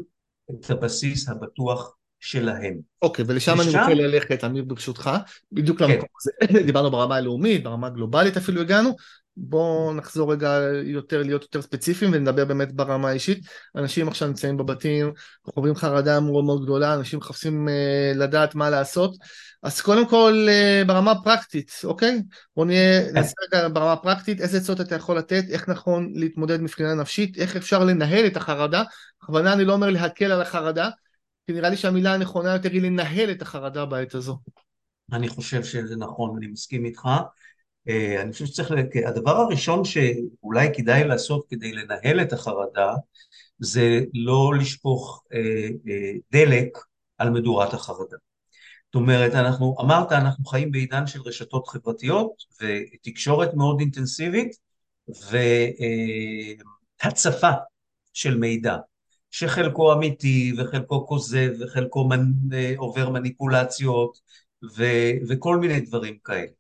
את הבסיס הבטוח שלהם. אוקיי, okay, ולשם ושם... אני רוצה ללכת, אמיר ברשותך, בדיוק כן. למקום הזה. דיברנו ברמה הלאומית, ברמה הגלובלית אפילו הגענו, בואו נחזור רגע יותר, להיות יותר ספציפיים ונדבר באמת ברמה האישית. אנשים עכשיו נמצאים בבתים, חווים חרדה מאוד מאוד גדולה, אנשים מחפשים uh, לדעת מה לעשות. אז קודם כל uh, ברמה הפרקטית, אוקיי? בואו נהיה, כן. נעשה רגע ברמה הפרקטית, איזה עצות אתה יכול לתת, איך נכון להתמודד מבחינה נפשית, איך אפשר לנהל את החרדה. בכוונה אני לא אומר להקל על החרדה, כי נראה לי שהמילה הנכונה יותר היא לנהל את החרדה בעת הזו. אני חושב שזה נכון, אני מסכים איתך. אה, אני חושב שצריך, הדבר הראשון שאולי כדאי לעשות כדי לנהל את החרדה זה לא לשפוך אה, אה, דלק על מדורת החרדה. זאת אומרת, אנחנו, אמרת, אנחנו חיים בעידן של רשתות חברתיות ותקשורת מאוד אינטנסיבית והצפה של מידע, שחלקו אמיתי וחלקו כוזב וחלקו מנ... עובר מניפולציות ו... וכל מיני דברים כאלה.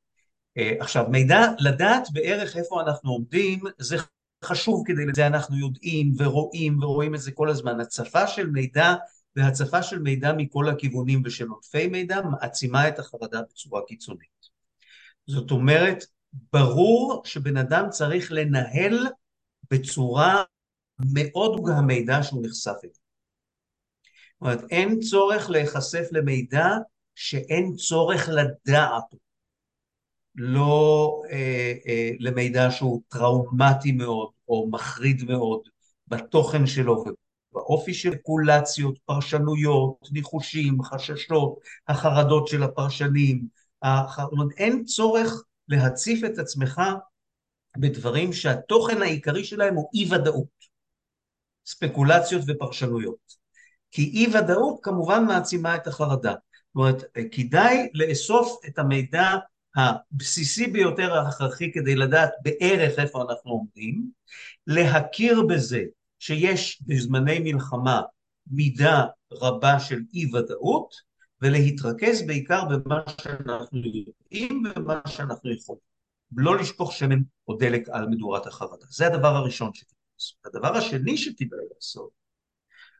אה, עכשיו, מידע, לדעת בערך איפה אנחנו עומדים, זה חשוב כדי לזה אנחנו יודעים ורואים ורואים את זה כל הזמן. הצפה של מידע והצפה של מידע מכל הכיוונים ושל עודפי מידע מעצימה את החרדה בצורה קיצונית. זאת אומרת, ברור שבן אדם צריך לנהל בצורה מאוד המידע שהוא נחשף אליו. זאת אומרת, אין צורך להיחשף למידע שאין צורך לדעת אותו. לא אה, אה, למידע שהוא טראומטי מאוד או מחריד מאוד בתוכן שלו ובאופי של קולציות, פרשנויות, ניחושים, חששות, החרדות של הפרשנים, הח... אין צורך להציף את עצמך בדברים שהתוכן העיקרי שלהם הוא אי ודאות, ספקולציות ופרשנויות. כי אי ודאות כמובן מעצימה את החרדה. זאת אומרת, כדאי לאסוף את המידע הבסיסי ביותר ההכרחי כדי לדעת בערך איפה אנחנו עומדים, להכיר בזה שיש בזמני מלחמה מידה רבה של אי ודאות ולהתרכז בעיקר במה שאנחנו יודעים ובמה שאנחנו יכולים. לא לשפוך שמן או דלק על מדורת החרדה. זה הדבר הראשון שתדעי לעשות. הדבר השני שתדעי לעשות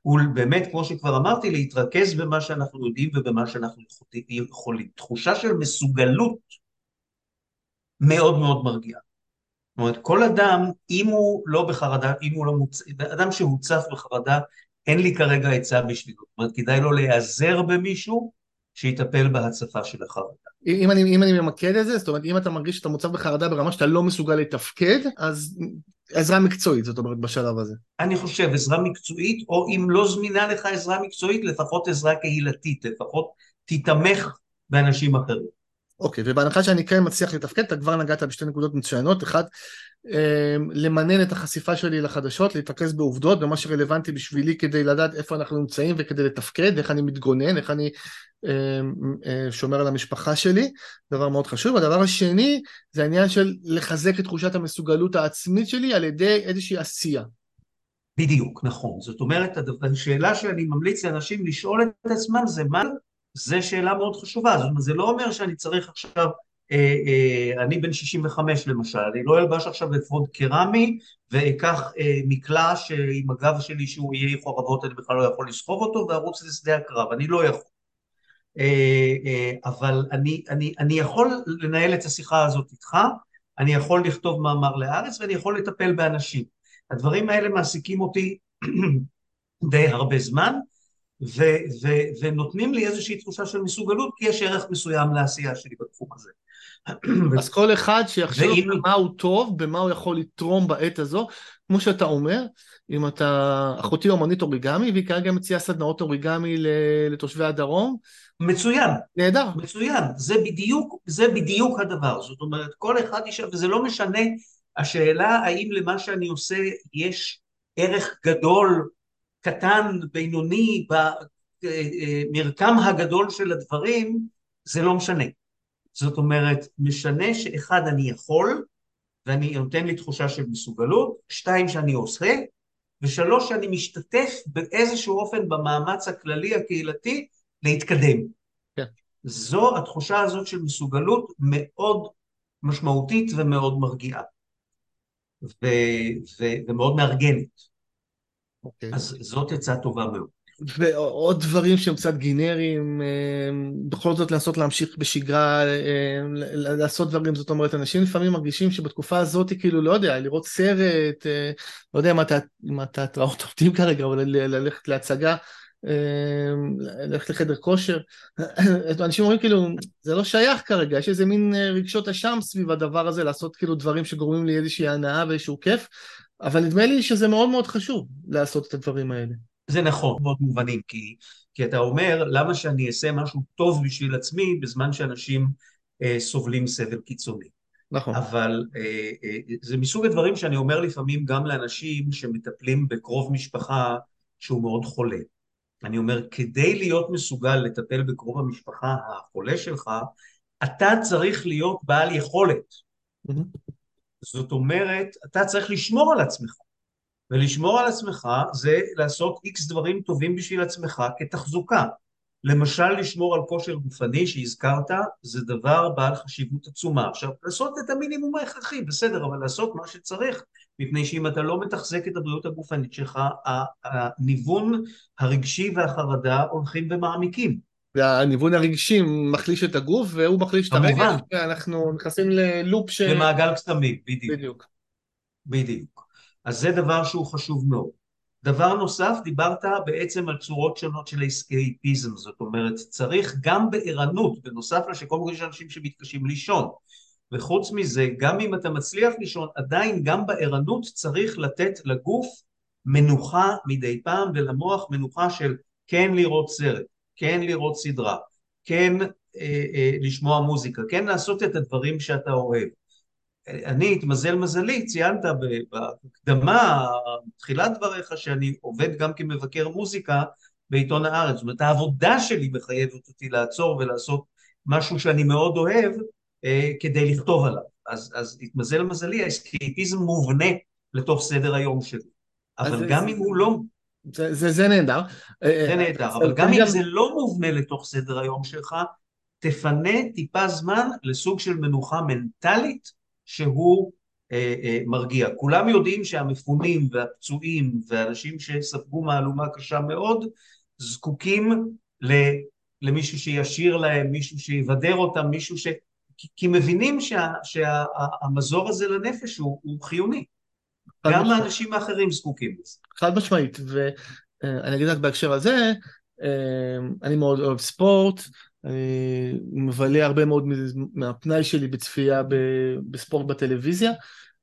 הוא באמת, כמו שכבר אמרתי, להתרכז במה שאנחנו יודעים ובמה שאנחנו יכולים. תחושה של מסוגלות מאוד מאוד מרגיעה. זאת אומרת, כל אדם, אם הוא לא בחרדה, אם הוא לא מוצ... אדם שהוצף בחרדה, אין לי כרגע עצה בשבילו. זאת אומרת, כדאי לו להיעזר במישהו שיטפל בהצפה של החרדה. אם אני, אם אני ממקד את זה, זאת אומרת, אם אתה מרגיש שאתה מוצף בחרדה ברמה שאתה לא מסוגל לתפקד, אז עזרה מקצועית, זאת אומרת, בשלב הזה. אני חושב, עזרה מקצועית, או אם לא זמינה לך עזרה מקצועית, לפחות עזרה קהילתית, לפחות תתמך באנשים אחרים. אוקיי, ובהנחה שאני כן מצליח לתפקד, אתה כבר נגעת בשתי נקודות מצוינות. אמ, למנן את החשיפה שלי לחדשות, להתרכז בעובדות, במה שרלוונטי בשבילי כדי לדעת איפה אנחנו נמצאים וכדי לתפקד, איך אני מתגונן, איך אני אמ, אה, שומר על המשפחה שלי, דבר מאוד חשוב. הדבר השני, זה העניין של לחזק את תחושת המסוגלות העצמית שלי על ידי איזושהי עשייה. בדיוק, נכון. זאת אומרת, השאלה שאני ממליץ לאנשים לשאול את עצמם זה מה זו שאלה מאוד חשובה, זאת אומרת, זה לא אומר שאני צריך עכשיו, אני בן 65 למשל, אני לא אלבש עכשיו אפוד קרמי ואקח אה, מקלע עם הגב שלי שהוא יהיה חורבות, אני בכלל לא יכול לסחוב אותו וארוץ לשדה הקרב, אני לא יכול. אה, אה, אבל אני, אני, אני יכול לנהל את השיחה הזאת איתך, אני יכול לכתוב מאמר לארץ ואני יכול לטפל באנשים. הדברים האלה מעסיקים אותי די הרבה זמן, ו- ו- ונותנים לי איזושהי תחושה של מסוגלות, כי יש ערך מסוים לעשייה שלי בתחום הזה. אז כל אחד שיחשוב ואם... במה הוא טוב, במה הוא יכול לתרום בעת הזו, כמו שאתה אומר, אם אתה, אחותי אומנית אוריגמי, והיא כרגע מציעה סדנאות אוריגמי לתושבי הדרום. מצוין. נהדר. מצוין. זה בדיוק, זה בדיוק הדבר. זאת אומרת, כל אחד ישב, וזה לא משנה, השאלה האם למה שאני עושה יש ערך גדול קטן, בינוני, במרקם הגדול של הדברים, זה לא משנה. זאת אומרת, משנה שאחד, אני יכול, ואני נותן לי תחושה של מסוגלות, שתיים, שאני עושה, ושלוש, שאני משתתף באיזשהו אופן במאמץ הכללי הקהילתי להתקדם. כן. זו התחושה הזאת של מסוגלות מאוד משמעותית ומאוד מרגיעה. ו- ו- ומאוד מארגנת. אוקיי. אז זאת עצה טובה מאוד. ועוד דברים שהם קצת גנריים, אה, בכל זאת לנסות להמשיך בשגרה, אה, לעשות דברים, זאת אומרת, אנשים לפעמים מרגישים שבתקופה הזאת, כאילו, לא יודע, לראות סרט, אה, לא יודע מה התיאטראות עובדים כרגע, אבל ללכת להצגה, ללכת לחדר כושר. אנשים אומרים כאילו, זה לא שייך כרגע, יש איזה מין רגשות אשם סביב הדבר הזה, לעשות כאילו דברים שגורמים לי איזושהי הנאה ואיזשהו כיף. אבל נדמה לי שזה מאוד מאוד חשוב לעשות את הדברים האלה. זה נכון, מאוד מובנים, כי, כי אתה אומר, למה שאני אעשה משהו טוב בשביל עצמי בזמן שאנשים אה, סובלים סבל קיצוני. נכון. אבל אה, אה, זה מסוג הדברים שאני אומר לפעמים גם לאנשים שמטפלים בקרוב משפחה שהוא מאוד חולה. אני אומר, כדי להיות מסוגל לטפל בקרוב המשפחה החולה שלך, אתה צריך להיות בעל יכולת. Mm-hmm. זאת אומרת, אתה צריך לשמור על עצמך. ולשמור על עצמך זה לעשות איקס דברים טובים בשביל עצמך כתחזוקה. למשל, לשמור על כושר גופני שהזכרת, זה דבר בעל חשיבות עצומה. עכשיו, לעשות את המינימום ההכרחי, בסדר, אבל לעשות מה שצריך, מפני שאם אתה לא מתחזק את הבריאות הגופנית שלך, הניוון הרגשי והחרדה הולכים ומעמיקים. והניוון הרגשי מחליש את הגוף והוא מחליש את הרגש, ואנחנו נכנסים ללופ ש... למעגל קסמים, בדיוק. בדיוק. בדיוק. אז זה דבר שהוא חשוב מאוד. דבר נוסף, דיברת בעצם על צורות שונות של אסקייפיזם, זאת אומרת, צריך גם בערנות, בנוסף לשקודם כל יש אנשים שמתקשים לישון, וחוץ מזה, גם אם אתה מצליח לישון, עדיין גם בערנות צריך לתת לגוף מנוחה מדי פעם, ולמוח מנוחה של כן לראות סרט, כן לראות סדרה, כן אה, אה, לשמוע מוזיקה, כן לעשות את הדברים שאתה אוהב. אני, התמזל מזלי, ציינת בהקדמה, בתחילת דבריך, שאני עובד גם כמבקר מוזיקה בעיתון הארץ. זאת אומרת, העבודה שלי מחייבת אותי לעצור ולעשות משהו שאני מאוד אוהב, אה, כדי לכתוב עליו. אז, אז התמזל מזלי, האסקייפיזם מובנה לתוך סדר היום שלי. אבל גם זה, אם הוא לא... זה, זה, זה נהדר. אה, זה נהדר, אבל גם אם זה לא מובנה לתוך סדר היום שלך, תפנה טיפה זמן לסוג של מנוחה מנטלית שהוא אה, אה, מרגיע. כולם יודעים שהמפונים והפצועים ואנשים שספגו מהלומה קשה מאוד זקוקים ל, למישהו שישיר להם, מישהו שיבדר אותם, מישהו ש... כי, כי מבינים שהמזור שה, הזה לנפש הוא, הוא חיוני. גם האנשים האחרים זקוקים לזה. חד משמעית, ואני אגיד רק בהקשר הזה, אה, אני מאוד אוהב ספורט, אני מבלה הרבה מאוד מהפנאי שלי בצפייה בספורט בטלוויזיה.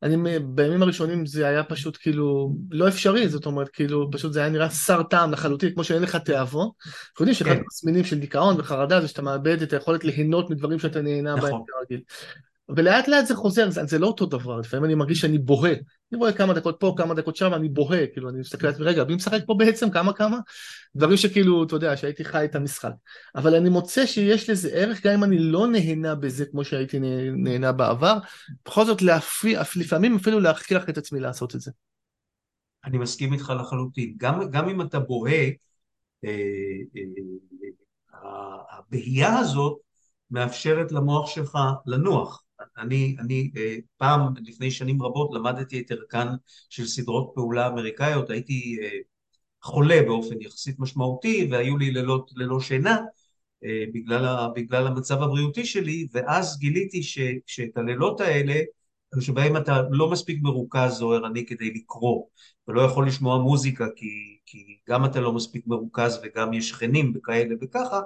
אני, בימים הראשונים זה היה פשוט כאילו לא אפשרי, זאת אומרת, כאילו, פשוט זה היה נראה שר טעם לחלוטין, כמו שאין לך תיאבון. אנחנו יודעים שאחד התסמינים כן. של דיכאון וחרדה זה שאתה מאבד את היכולת ליהנות מדברים שאתה נהנה נכון. בהם כרגיל. ולאט לאט זה חוזר, זה, זה לא אותו דבר, לפעמים אני מרגיש שאני בוהה. אני רואה כמה דקות פה, כמה דקות שם, אני בוהה, כאילו, אני מסתכל על רגע, מי משחק פה בעצם? כמה כמה? דברים שכאילו, אתה יודע, שהייתי חי את המשחק. אבל אני מוצא שיש לזה ערך, גם אם אני לא נהנה בזה כמו שהייתי נהנה בעבר, בכל זאת להפי, לפעמים אפילו להכריח את עצמי לעשות את זה. אני מסכים איתך לחלוטין. גם, גם אם אתה בוהה, אה, אה, הבהייה הזאת מאפשרת למוח שלך לנוח. אני, אני אה, פעם, לפני שנים רבות, למדתי את ערכן של סדרות פעולה אמריקאיות, הייתי אה, חולה באופן יחסית משמעותי והיו לי לילות ללא שינה אה, בגלל, בגלל המצב הבריאותי שלי, ואז גיליתי ש, שאת הלילות האלה, שבהם אתה לא מספיק מרוכז או ערני כדי לקרוא, ולא יכול לשמוע מוזיקה כי, כי גם אתה לא מספיק מרוכז וגם יש שכנים וכאלה וככה,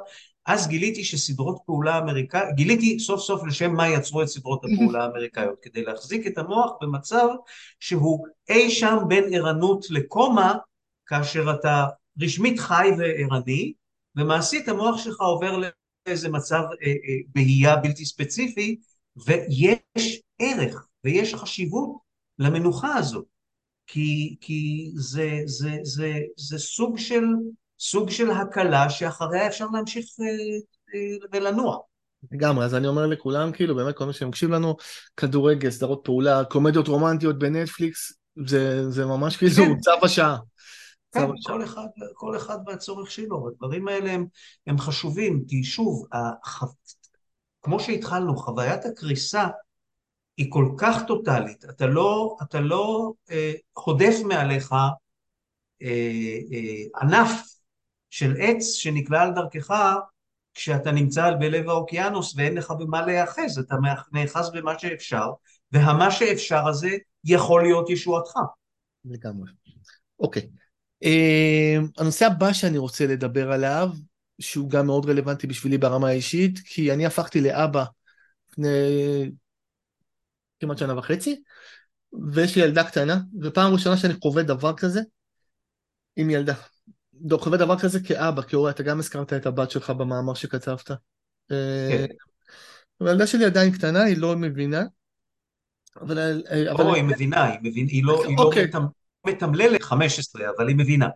אז גיליתי שסדרות פעולה אמריקאיות, גיליתי סוף סוף לשם מה יצרו את סדרות הפעולה האמריקאיות, כדי להחזיק את המוח במצב שהוא אי שם בין ערנות לקומה, כאשר אתה רשמית חי וערני, ומעשית המוח שלך עובר לאיזה מצב אה, אה, בהייה בלתי ספציפי, ויש ערך ויש חשיבות למנוחה הזאת, כי, כי זה, זה, זה, זה סוג של סוג של הקלה שאחריה אפשר להמשיך אה, אה, ולנוע. לגמרי, אז אני אומר לכולם, כאילו, באמת כל מי שמקשיב לנו, כדורגל, סדרות פעולה, קומדיות רומנטיות בנטפליקס, זה, זה ממש כאילו כן. צו השעה. כן, כל אחד, כל אחד והצורך שלו, הדברים האלה הם, הם חשובים, כי שוב, הח... כמו שהתחלנו, חוויית הקריסה היא כל כך טוטאלית, אתה לא, אתה לא אה, הודף מעליך אה, אה, ענף של עץ שנקלע על דרכך כשאתה נמצא בלב האוקיינוס ואין לך במה להיאחז, אתה נאחז במה שאפשר, והמה שאפשר הזה יכול להיות ישועתך. לגמרי. אוקיי. Uh, הנושא הבא שאני רוצה לדבר עליו, שהוא גם מאוד רלוונטי בשבילי ברמה האישית, כי אני הפכתי לאבא לפני כמעט שנה וחצי, ויש לי ילדה קטנה, ופעם ראשונה שאני חווה דבר כזה עם ילדה. דוב, חווה דבר כזה כאבא, כהורה, אתה גם הזכרת את הבת שלך במאמר שכתבת. כן. הילדה שלי עדיין קטנה, היא לא מבינה. אבל... אבל... או, היא מבינה, היא, מבין, היא לא, היא לא אוקיי. לא מתמללת 15, אבל היא מבינה.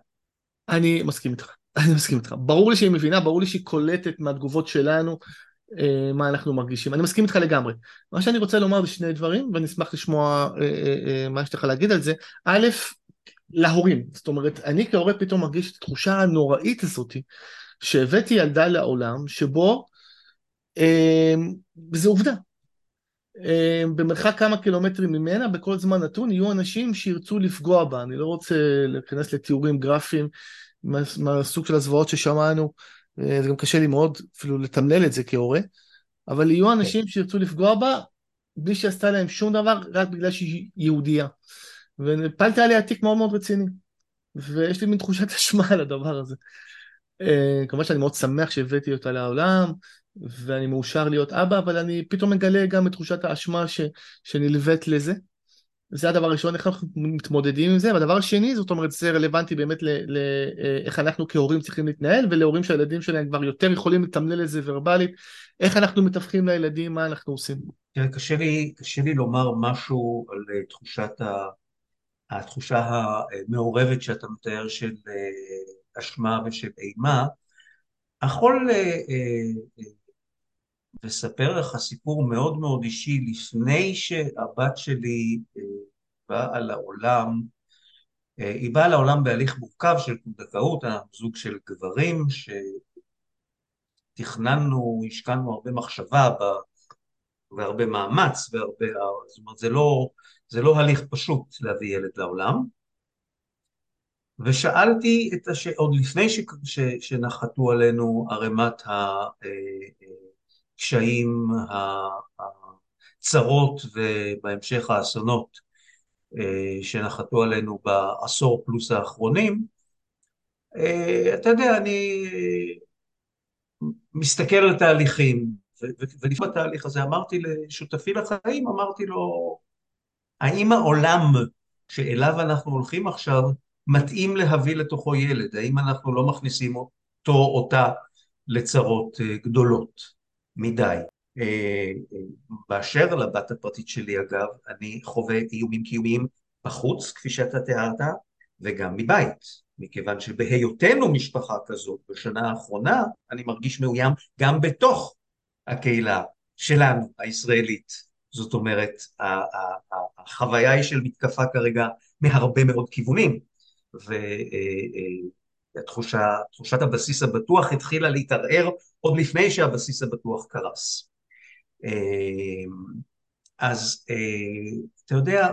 אני מסכים איתך, אני מסכים איתך. ברור לי שהיא מבינה, ברור לי שהיא קולטת מהתגובות שלנו אה, מה אנחנו מרגישים. אני מסכים איתך לגמרי. מה שאני רוצה לומר זה שני דברים, ואני אשמח לשמוע אה, אה, מה יש לך להגיד על זה. א', להורים. זאת אומרת, אני כהורה פתאום מרגיש את התחושה הנוראית הזאת שהבאתי ילדה לעולם שבו, אה, זה עובדה, אה, במרחק כמה קילומטרים ממנה, בכל זמן נתון, יהיו אנשים שירצו לפגוע בה. אני לא רוצה להיכנס לתיאורים גרפיים מהסוג של הזוועות ששמענו, אה, זה גם קשה לי מאוד אפילו לתמלל את זה כהורה, אבל יהיו אנשים שירצו לפגוע בה בלי שעשתה להם שום דבר, רק בגלל שהיא יהודייה. ונפלתי עליה תיק מאוד מאוד רציני. ויש לי מין תחושת אשמה על הדבר הזה. Uh, כמובן שאני מאוד שמח שהבאתי אותה לעולם, ואני מאושר להיות אבא, אבל אני פתאום מגלה גם את תחושת האשמה ש, שנלווית לזה. זה הדבר הראשון, איך אנחנו מתמודדים עם זה, והדבר השני, זאת אומרת, זה רלוונטי באמת לאיך אה, אנחנו כהורים צריכים להתנהל, ולהורים שהילדים שלהם כבר יותר יכולים לתמלל את זה ורבלית, איך אנחנו מתווכים לילדים, מה אנחנו עושים. תראה, קשה לי, קשה לי לומר משהו על אה, תחושת ה... התחושה המעורבת שאתה מתאר של אה, אשמה ושל אימה, יכול, אה, אה, ואספר לך סיפור מאוד מאוד אישי לפני שהבת שלי אה, באה לעולם. היא באה לעולם בהליך מורכב של פונדקאות, אנחנו זוג של גברים שתכננו, השקענו הרבה מחשבה והרבה מאמץ, והרבה, זאת אומרת זה לא, זה לא הליך פשוט להביא ילד לעולם. ושאלתי את הש... עוד לפני ש... ש... שנחתו עלינו ערימת הקשיים, הצרות ובהמשך האסונות אה, שנחתו עלינו בעשור פלוס האחרונים, אה, אתה יודע, אני מסתכל על תהליכים, ולפני התהליך הזה אמרתי לשותפי לחיים, אמרתי לו, האם העולם שאליו אנחנו הולכים עכשיו מתאים להביא לתוכו ילד? האם אנחנו לא מכניסים אותו, או אותה, לצרות אה, גדולות מדי? אה, אה, באשר לבת הפרטית שלי אגב, אני חווה איומים קיומיים בחוץ, כפי שאתה תיארת, וגם מבית. מכיוון שבהיותנו משפחה כזאת בשנה האחרונה, אני מרגיש מאוים גם בתוך הקהילה שלנו, הישראלית. זאת אומרת, החוויה היא של מתקפה כרגע מהרבה מאוד כיוונים. ותחושת הבסיס הבטוח התחילה להתערער עוד לפני שהבסיס הבטוח קרס. אז אתה יודע,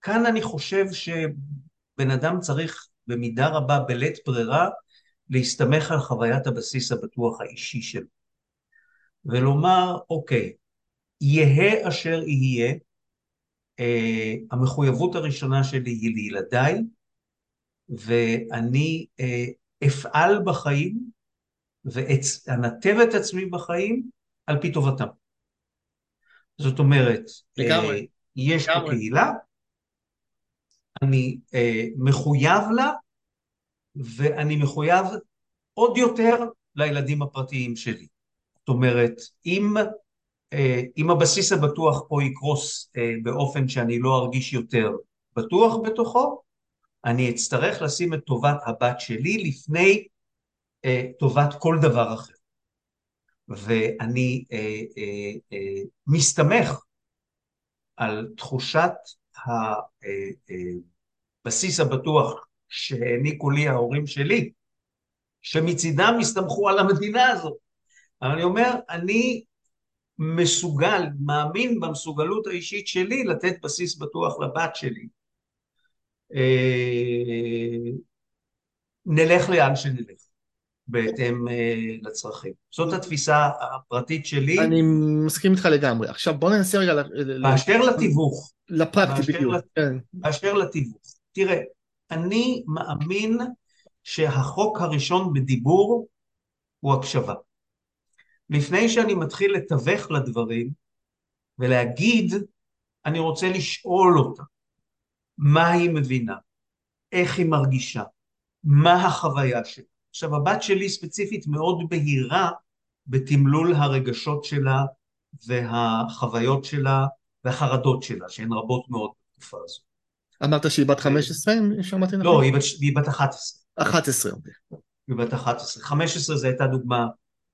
כאן אני חושב שבן אדם צריך במידה רבה בלית ברירה להסתמך על חוויית הבסיס הבטוח האישי שלו ולומר אוקיי, יהא אשר יהיה, אה, המחויבות הראשונה שלי היא לילדיי, ואני אה, אפעל בחיים ואנתב את עצמי בחיים על פי טובתם. זאת אומרת, לגמרי. אה, יש פה קהילה, אני אה, מחויב לה, ואני מחויב עוד יותר לילדים הפרטיים שלי. זאת אומרת, אם אה, אם הבסיס הבטוח פה יקרוס אה, באופן שאני לא ארגיש יותר בטוח בתוכו, אני אצטרך לשים את טובת הבת שלי לפני אה, טובת כל דבר אחר. ואני מסתמך על תחושת הבסיס הבטוח שהעניקו לי ההורים שלי, שמצידם הסתמכו על המדינה הזאת. אבל אני אומר, אני מסוגל, מאמין במסוגלות האישית שלי לתת בסיס בטוח לבת שלי. אה, נלך לאן שנלך, בהתאם אה, לצרכים. זאת התפיסה הפרטית שלי. אני מסכים איתך לגמרי. עכשיו בוא ננסה רגע... באשר לתיווך. לפרקטי בדיוק. כן. באשר לתיווך. תראה, אני מאמין שהחוק הראשון בדיבור הוא הקשבה. לפני שאני מתחיל לתווך לדברים ולהגיד, אני רוצה לשאול אותה מה היא מבינה, איך היא מרגישה, מה החוויה שלה. עכשיו, הבת שלי ספציפית מאוד בהירה בתמלול הרגשות שלה והחוויות שלה והחרדות שלה, שהן רבות מאוד בתקופה הזו. אמרת שהיא בת 15, אם שמעתי נכון? לא, היא בת 11. 11, אוקיי. היא בת 11. 15 זו הייתה דוגמה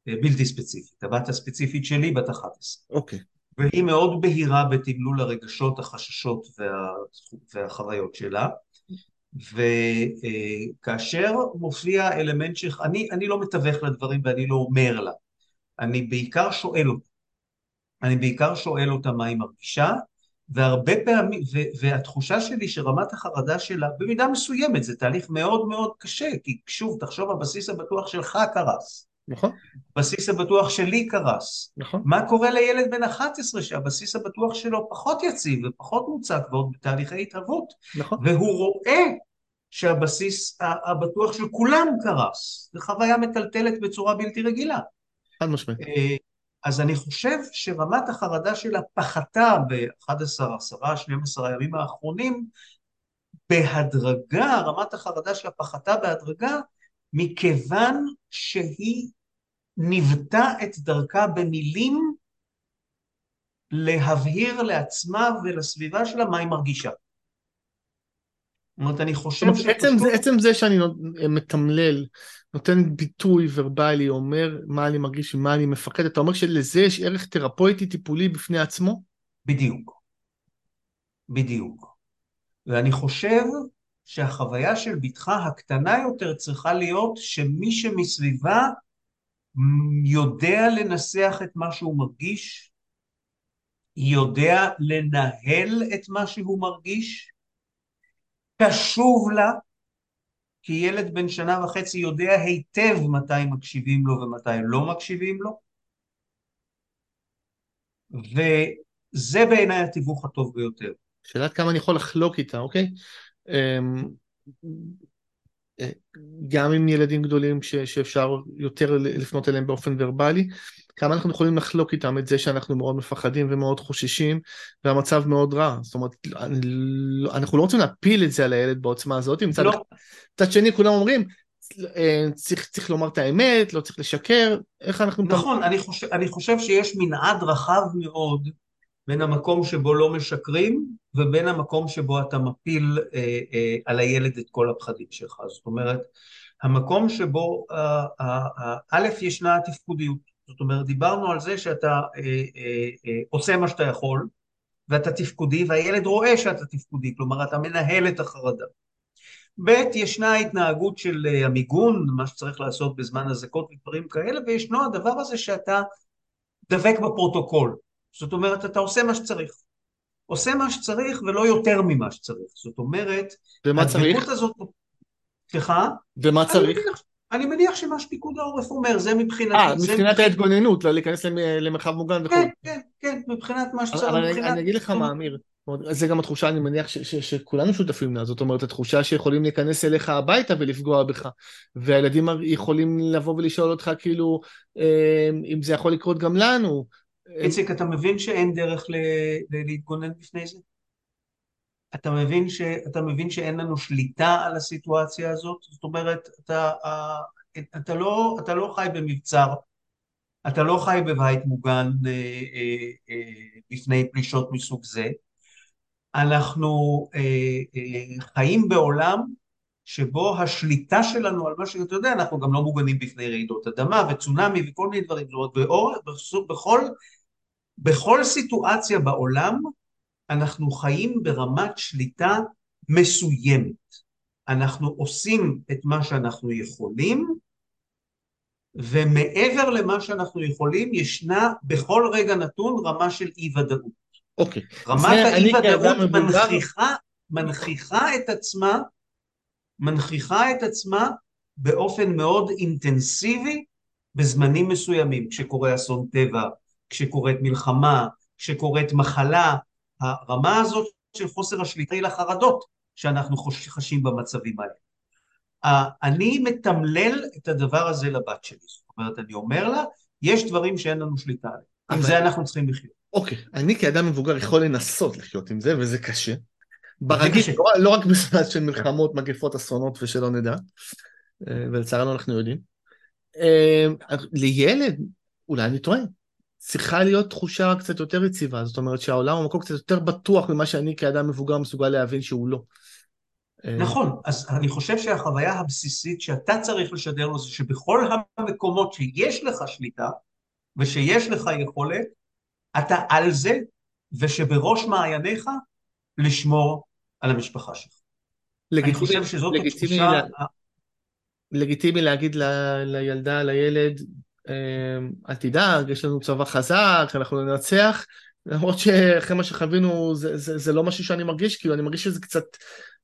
בלתי ספציפית. הבת הספציפית שלי בת 11. אוקיי. והיא מאוד בהירה בתמלול הרגשות, החששות וה... והחוויות שלה. וכאשר מופיע אלמנט ש... אני, אני לא מתווך לדברים ואני לא אומר לה. אני בעיקר שואל אותה. אני בעיקר שואל אותה מה היא מרגישה, והרבה פעמים, ו- והתחושה שלי שרמת החרדה שלה, במידה מסוימת, זה תהליך מאוד מאוד קשה, כי שוב, תחשוב, הבסיס הבטוח שלך קרס. נכון. הבסיס הבטוח שלי קרס. נכון. מה קורה לילד בן 11 שהבסיס הבטוח שלו פחות יציב ופחות מוצק ועוד בתהליכי התהוות? נכון. והוא רואה שהבסיס הבטוח של כולם קרס. זו חוויה מטלטלת בצורה בלתי רגילה. חד משמעית. אז אני חושב שרמת החרדה שלה פחתה ב-11, 10, 12 הימים האחרונים בהדרגה, רמת החרדה שלה פחתה בהדרגה מכיוון שהיא ניוותה את דרכה במילים להבהיר לעצמה ולסביבה שלה מה היא מרגישה. זאת אומרת, אני חושב ש... עצם, זה, עצם זה שאני מתמלל, נותן ביטוי ורבלי, אומר מה אני מרגיש ומה אני מפחד, אתה אומר שלזה יש ערך תרפויטי טיפולי בפני עצמו? בדיוק. בדיוק. ואני חושב שהחוויה של בתך הקטנה יותר צריכה להיות שמי שמסביבה יודע לנסח את מה שהוא מרגיש, יודע לנהל את מה שהוא מרגיש, קשוב לה, כי ילד בן שנה וחצי יודע היטב מתי מקשיבים לו ומתי לא מקשיבים לו, וזה בעיניי התיווך הטוב ביותר. שאלת כמה אני יכול לחלוק איתה, אוקיי? אמ, גם עם ילדים גדולים ש, שאפשר יותר לפנות אליהם באופן ורבלי, כמה אנחנו יכולים לחלוק איתם את זה שאנחנו מאוד מפחדים ומאוד חוששים והמצב מאוד רע. זאת אומרת, לא, אנחנו לא רוצים להפיל את זה על הילד בעוצמה הזאת, מצד לא. מצד שני כולם אומרים, אה, צריך, צריך לומר את האמת, לא צריך לשקר, איך אנחנו... נכון, אני חושב, אני חושב שיש מנעד רחב מאוד בין המקום שבו לא משקרים ובין המקום שבו אתה מפיל אה, אה, על הילד את כל הפחדים שלך. זאת אומרת, המקום שבו אה, אה, אה, א', ישנה התפקודיות. זאת אומרת, דיברנו על זה שאתה אה, אה, אה, עושה מה שאתה יכול ואתה תפקודי והילד רואה שאתה תפקודי, כלומר אתה מנהל את החרדה. ב', ישנה ההתנהגות של המיגון, מה שצריך לעשות בזמן אזעקות ודברים כאלה, וישנו הדבר הזה שאתה דבק בפרוטוקול. זאת אומרת, אתה עושה מה שצריך. עושה מה שצריך ולא יותר ממה שצריך. זאת אומרת, ומה צריך? הזאת... סליחה? ומה צריך? אני אני מניח שמה שפיקוד העורף אומר, זה מבחינת... אה, מבחינת ההתגוננות, לא להיכנס למרחב מוגן וכו'. כן, כן, כן, מבחינת מה שצריך. אבל מבחינת... אני אגיד לך מה, אמיר, זה גם התחושה, אני מניח ש- ש- שכולנו שותפים לה, זאת אומרת, התחושה שיכולים להיכנס אליך הביתה ולפגוע בך, והילדים יכולים לבוא ולשאול אותך כאילו, אה, אם זה יכול לקרות גם לנו, איציק, אתה מבין שאין דרך ל- להתגונן בפני זה? אתה מבין, ש, אתה מבין שאין לנו שליטה על הסיטואציה הזאת? זאת אומרת, אתה, אתה, לא, אתה לא חי במבצר, אתה לא חי בבית מוגן אה, אה, אה, בפני פלישות מסוג זה. אנחנו אה, אה, חיים בעולם שבו השליטה שלנו על מה שאתה יודע, אנחנו גם לא מוגנים בפני רעידות אדמה וצונאמי וכל מיני דברים. זאת אומרת, בכל בכל סיטואציה בעולם אנחנו חיים ברמת שליטה מסוימת. אנחנו עושים את מה שאנחנו יכולים, ומעבר למה שאנחנו יכולים, ישנה בכל רגע נתון רמה של אי ודאות. אוקיי. רמת האי ודאות מנכיחה, מנכיחה את עצמה, מנכיחה את עצמה באופן מאוד אינטנסיבי בזמנים מסוימים, כשקורה אסון טבע, כשקורית מלחמה, כשקורית מחלה, הרמה הזאת של חוסר השליטה היא לחרדות שאנחנו חשים במצבים האלה. אני מתמלל את הדבר הזה לבת שלי, זאת אומרת, אני אומר לה, יש דברים שאין לנו שליטה עליהם, עם זה אנחנו צריכים לחיות. אוקיי, אני כאדם מבוגר יכול לנסות לחיות עם זה, וזה קשה. ברגיל, לא, לא רק בזמן של מלחמות, מגפות, אסונות ושלא נדע, אה, ולצערנו אנחנו יודעים. אה, לילד, אולי אני טועה, צריכה להיות תחושה קצת יותר יציבה, זאת אומרת שהעולם הוא מקום קצת יותר בטוח ממה שאני כאדם מבוגר מסוגל להבין שהוא לא. נכון, אז אני חושב שהחוויה הבסיסית שאתה צריך לשדר לו זה שבכל המקומות שיש לך שליטה ושיש לך יכולת, אתה על זה, ושבראש מעייניך לשמור על המשפחה שלך. לגיטימי, אני חושב שזאת לגיטימי התחושה... לה... לגיטימי להגיד ל... לילדה, לילד, אל תדאג, יש לנו צבא חזק, אנחנו ננצח, למרות שאחרי מה שחווינו זה, זה, זה לא משהו שאני מרגיש, כאילו אני מרגיש שזה קצת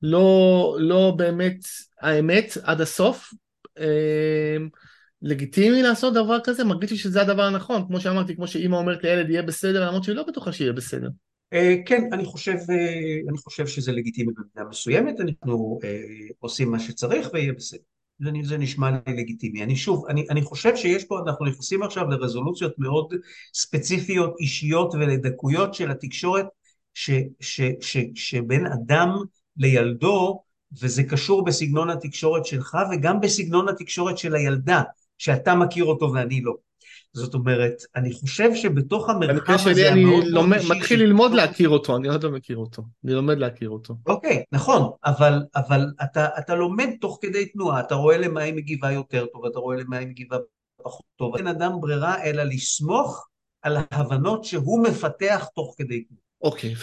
לא, לא באמת האמת עד הסוף. אמ, לגיטימי לעשות דבר כזה, מרגיש לי שזה הדבר הנכון, כמו שאמרתי, כמו שאימא אומרת לילד יהיה בסדר, למרות שהיא לא בטוחה שיהיה בסדר. אה, כן, אני חושב, אה, אני חושב שזה לגיטימי במידה מסוימת, אנחנו אה, עושים מה שצריך ויהיה בסדר. זה, זה נשמע לי לגיטימי. אני שוב, אני, אני חושב שיש פה, אנחנו נכנסים עכשיו לרזולוציות מאוד ספציפיות, אישיות ולדקויות של התקשורת ש, ש, ש, שבין אדם לילדו, וזה קשור בסגנון התקשורת שלך וגם בסגנון התקשורת של הילדה, שאתה מכיר אותו ואני לא. זאת אומרת, אני חושב שבתוך המרחב הזה שלי אני לומד, מתחיל ללמוד ש... להכיר אותו, אני עוד לא מכיר אותו, אני לומד להכיר אותו. אוקיי, נכון, אבל, אבל אתה, אתה לומד תוך כדי תנועה, אתה רואה למה היא מגיבה יותר טוב, אתה רואה למה היא מגיבה פחות טוב. אין אדם ברירה אלא לסמוך על ההבנות שהוא מפתח תוך כדי תנועה. אוקיי,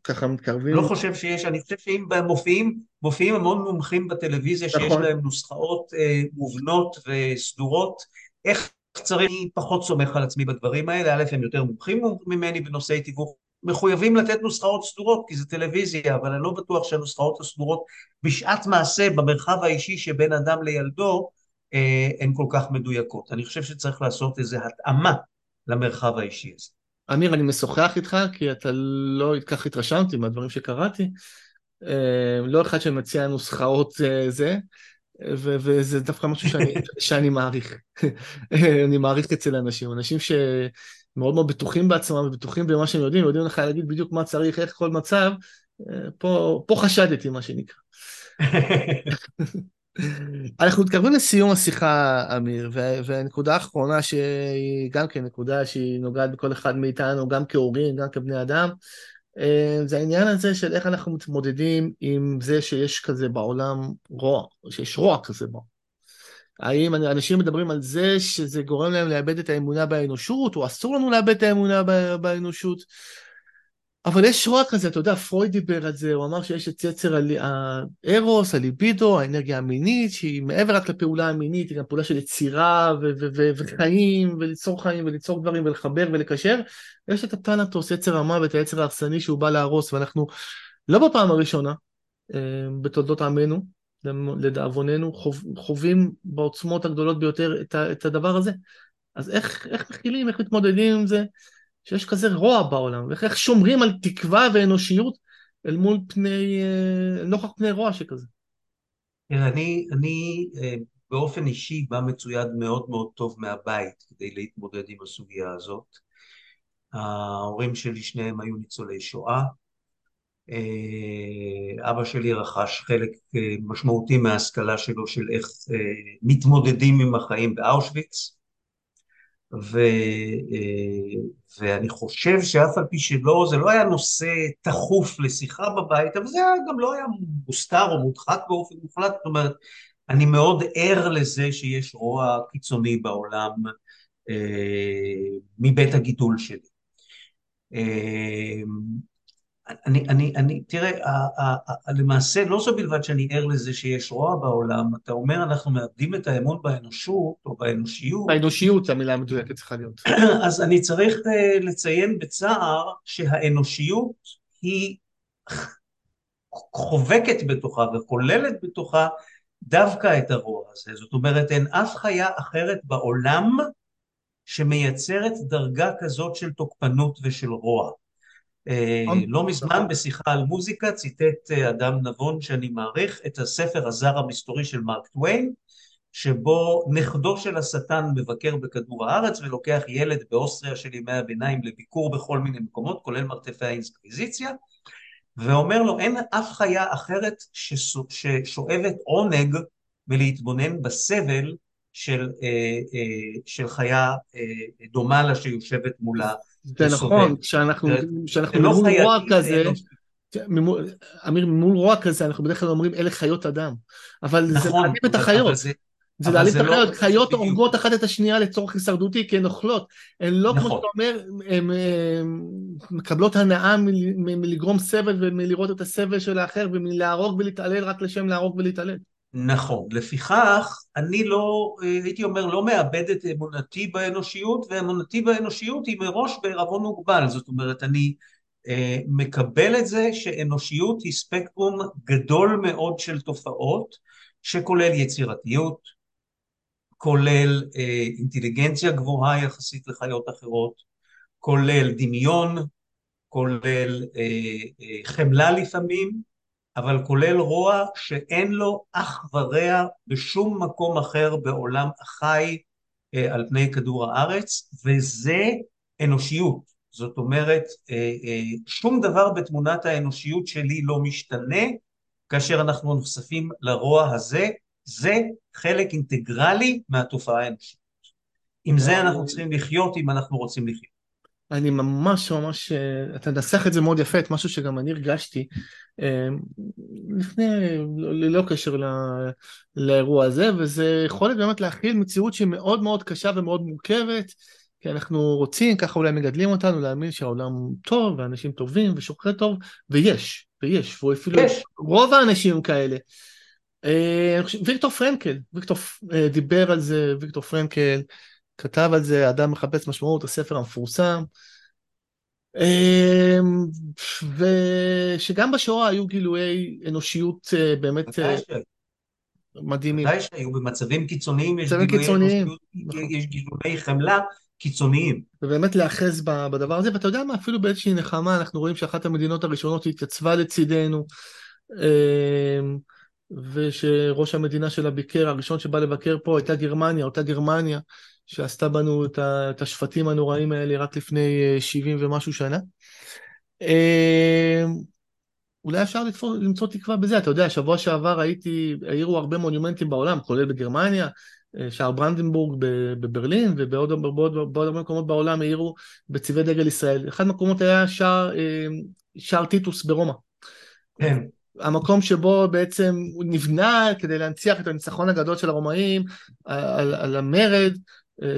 וככה מתקרבים. לא חושב שיש, אני חושב שאם מופיעים, מופיעים המון מומחים בטלוויזיה שיש נכון. להם נוסחאות אה, מובנות וסדורות, איך צריך, אני פחות סומך על עצמי בדברים האלה, א', הם יותר מומחים ממני בנושאי תיווך, מחויבים לתת נוסחאות סדורות כי זה טלוויזיה, אבל אני לא בטוח שהנוסחאות הסדורות בשעת מעשה, במרחב האישי שבין אדם לילדו, אה, הן כל כך מדויקות. אני חושב שצריך לעשות איזו התאמה למרחב האישי הזה. אמיר, אני משוחח איתך, כי אתה לא כך התרשמתי מהדברים שקראתי. אה, לא אחד שמציע נוסחאות אה, זה, וזה דווקא משהו שאני, שאני מעריך. אני מעריך אצל אנשים, אנשים שמאוד מאוד בטוחים בעצמם ובטוחים במה שהם יודעים, יודעים לך להגיד בדיוק מה צריך, איך כל מצב, אה, פה, פה חשדתי, מה שנקרא. אנחנו מתקרבים לסיום השיחה, אמיר, והנקודה האחרונה שהיא גם כן נקודה שהיא נוגעת בכל אחד מאיתנו, גם כהורים, גם כבני אדם, זה העניין הזה של איך אנחנו מתמודדים עם זה שיש כזה בעולם רוע, שיש רוע כזה בו. האם אנשים מדברים על זה שזה גורם להם לאבד את האמונה באנושות, או אסור לנו לאבד את האמונה באנושות? אבל יש רוע כזה, אתה יודע, פרויד דיבר על זה, הוא אמר שיש את יצר הארוס, הליבידו, האנרגיה המינית, שהיא מעבר רק לפעולה המינית, היא גם פעולה של יצירה ו- ו- ו- וחיים, וליצור חיים וליצור דברים ולחבר ולקשר. יש את הפלנטוס, יצר המוות, היצר ההרסני שהוא בא להרוס, ואנחנו לא בפעם הראשונה אה, בתולדות עמנו, לדאבוננו, חוב, חווים בעוצמות הגדולות ביותר את, ה- את הדבר הזה. אז איך, איך מכילים, איך מתמודדים עם זה? שיש כזה רוע בעולם, ואיך שומרים על תקווה ואנושיות אל מול פני, אה, נוכח פני רוע שכזה. אני, אני אה, באופן אישי בא מצויד מאוד מאוד טוב מהבית כדי להתמודד עם הסוגיה הזאת. ההורים שלי שניהם היו ניצולי שואה. אה, אבא שלי רכש חלק משמעותי מההשכלה שלו של איך מתמודדים עם החיים באושוויץ. ו, אה, ואני חושב שאף על פי שלא, זה לא היה נושא תכוף לשיחה בבית, אבל זה גם לא היה מוסתר או מודחק באופן מוחלט, זאת אומרת, אני מאוד ער לזה שיש רוע קיצוני בעולם אה, מבית הגידול שלי. אה, אני, אני, אני, תראה, למעשה לא זו בלבד שאני ער לזה שיש רוע בעולם, אתה אומר אנחנו מאבדים את האמון באנושות או באנושיות. באנושיות המילה המדויקת צריכה להיות. אז אני צריך אה, לציין בצער שהאנושיות היא חובקת בתוכה וכוללת בתוכה דווקא את הרוע הזה. זאת אומרת, אין אף חיה אחרת בעולם שמייצרת דרגה כזאת של תוקפנות ושל רוע. אה, לא מזמן בשיחה על מוזיקה ציטט אה, אדם נבון שאני מעריך את הספר הזר המסתורי של מרק טוויין שבו נכדו של השטן מבקר בכדור הארץ ולוקח ילד באוסטריה של ימי הביניים לביקור בכל מיני מקומות כולל מרתפי האינקוויזיציה ואומר לו אין אף חיה אחרת ששואבת עונג מלהתבונן בסבל של, אה, של חיה דומה לה שיושבת מולה זה נכון, כשאנחנו לא מול רוע כזה, אמיר, מול רוע כזה אנחנו בדרך כלל אומרים אלה חיות אדם, אבל זה נכון, להעלים את החיות. זה להעלים את לא- החיות, חיות הורגות אחת את השנייה לצורך הישרדותי כי הן אוכלות. הן לא, כמו נכון. שאתה אומר, הן מקבלות הנאה מלגרום סבל ומלראות את הסבל של האחר ומלהרוג ולהתעלל רק לשם להרוג ולהתעלל. נכון, לפיכך אני לא, אה, הייתי אומר, לא מאבד את אמונתי באנושיות, ואמונתי באנושיות היא מראש בערבון מוגבל, זאת אומרת, אני אה, מקבל את זה שאנושיות היא ספקטרום גדול מאוד של תופעות, שכולל יצירתיות, כולל אה, אינטליגנציה גבוהה יחסית לחיות אחרות, כולל דמיון, כולל אה, אה, חמלה לפעמים, אבל כולל רוע שאין לו אח ורע בשום מקום אחר בעולם החי אה, על פני כדור הארץ, וזה אנושיות. זאת אומרת, אה, אה, שום דבר בתמונת האנושיות שלי לא משתנה כאשר אנחנו נחשפים לרוע הזה, זה חלק אינטגרלי מהתופעה האנושית. עם זה אנחנו צריכים לחיות אם אנחנו רוצים לחיות. אני ממש ממש, אה, אתה מנסח את זה מאוד יפה, את משהו שגם אני הרגשתי אה, לפני, ללא קשר לא, לאירוע הזה, וזה יכולת באמת להכיל מציאות שהיא מאוד מאוד קשה ומאוד מורכבת, כי אנחנו רוצים, ככה אולי מגדלים אותנו, להאמין שהעולם טוב, ואנשים טובים, ושוחרי טוב, ויש, ויש, ואפילו יש. רוב האנשים כאלה. אה, ויקטור פרנקל, ויקטור דיבר על זה, ויקטור פרנקל, כתב על זה, אדם מחפש משמעות, הספר המפורסם. אמ, ושגם בשואה היו גילויי אנושיות אה, באמת אה, מדהימים. ודאי שהיו במצבים קיצוניים, יש גילויי קיצוניים. נכון. יש גילויי חמלה קיצוניים. ובאמת להיאחז בדבר הזה, ואתה יודע מה, אפילו באיזושהי נחמה, אנחנו רואים שאחת המדינות הראשונות התייצבה לצידנו. אמ, ושראש המדינה שלה ביקר, הראשון שבא לבקר פה הייתה גרמניה, אותה גרמניה שעשתה בנו את השפטים הנוראים האלה רק לפני 70 אה, ומשהו שנה. אה, אולי אפשר לתפור, למצוא תקווה בזה, אתה יודע, שבוע שעבר הייתי, העירו הרבה מונומנטים בעולם, כולל בגרמניה, אה, שער ברנדנבורג בברלין, ובעוד הרבה מקומות בעולם העירו בצבעי דגל ישראל. אחד המקומות היה שער, שער טיטוס ברומא. כן. המקום שבו בעצם הוא נבנה כדי להנציח את הניצחון הגדול של הרומאים על, על המרד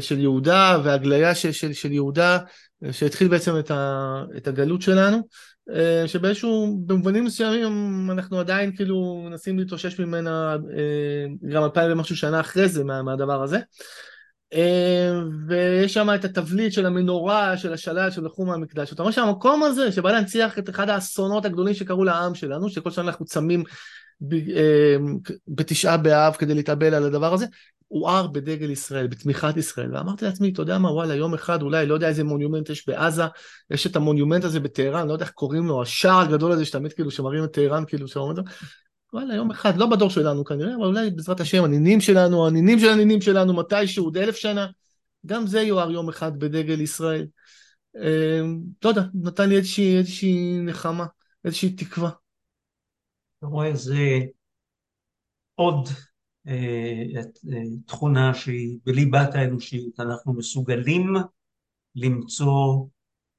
של יהודה והגליה של, של, של יהודה אה, שהתחיל בעצם את, ה, את הגלות שלנו אה, שבאיזשהו, במובנים מסוימים אנחנו עדיין כאילו מנסים להתאושש ממנה גם אלפיים ומשהו שנה אחרי זה מה, מהדבר הזה ויש שם את התבליט של המנורה, של השלל, של לחום המקדש. אתה רואה שהמקום הזה שבא להנציח את אחד האסונות הגדולים שקרו לעם שלנו, שכל שנה אנחנו צמים בתשעה באב כדי להתאבל על הדבר הזה, הואר בדגל ישראל, בתמיכת ישראל, ואמרתי לעצמי, אתה יודע מה, וואלה, יום אחד אולי, לא יודע איזה מונומנט יש בעזה, יש את המונומנט הזה בטהרן, לא יודע איך קוראים לו, השער הגדול הזה שתמיד כאילו שמראים את טהרן, כאילו שאומרים לו, וואלה, יום אחד, לא בדור שלנו כנראה, אבל אולי בעזרת השם, הנינים שלנו, הנינים של הנינים שלנו, מתישהו, עוד אלף שנה, גם זה יואר יום אחד בדגל ישראל. אה, לא יודע, נתן לי איזושהי, איזושהי נחמה, איזושהי תקווה. אתה רואה, זה עוד תכונה שהיא בליבת האנושיות, אנחנו מסוגלים למצוא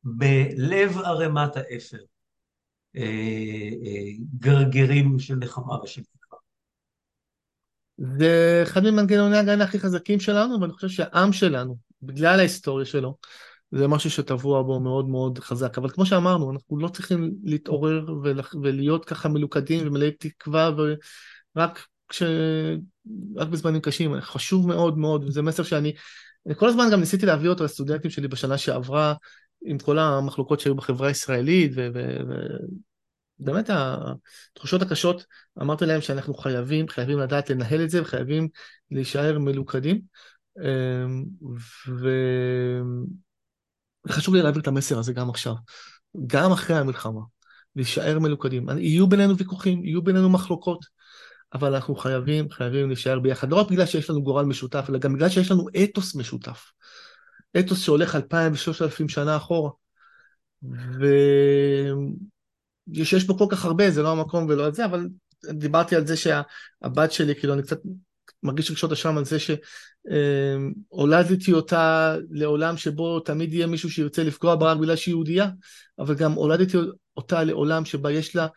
בלב ערימת האפר אה, גרגרים של נחמה ושל תקווה. זה אחד ממנגנוני הגנה הכי חזקים שלנו, ואני חושב שהעם שלנו, בגלל ההיסטוריה שלו, זה משהו שטבוע בו מאוד מאוד חזק. אבל כמו שאמרנו, אנחנו לא צריכים להתעורר ולהיות ככה מלוכדים ומלאי תקווה, ורק כש... רק בזמנים קשים, חשוב מאוד מאוד, וזה מסר שאני, אני כל הזמן גם ניסיתי להביא אותו לסטודנטים שלי בשנה שעברה, עם כל המחלוקות שהיו בחברה הישראלית, ובאמת התחושות הקשות, אמרתי להם שאנחנו חייבים, חייבים לדעת לנהל את זה, וחייבים להישאר מלוכדים. אמ, וחשוב לי להעביר את המסר הזה גם עכשיו, גם אחרי המלחמה, להישאר מלוכדים. יהיו בינינו ויכוחים, יהיו בינינו מחלוקות, אבל אנחנו חייבים, חייבים להישאר ביחד, לא רק בגלל שיש לנו גורל משותף, אלא גם בגלל שיש לנו אתוס משותף. אתוס שהולך אלפיים ושלושת אלפים שנה אחורה. ויש בו כל כך הרבה, זה לא המקום ולא את זה, אבל דיברתי על זה שהבת שלי, כאילו, אני קצת מרגיש רגשות אשם על זה שהולדתי אותה לעולם שבו תמיד יהיה מישהו שירצה לפגוע בה רק בגלל שהיא יהודייה, אבל גם הולדתי אותה לעולם שבה יש לה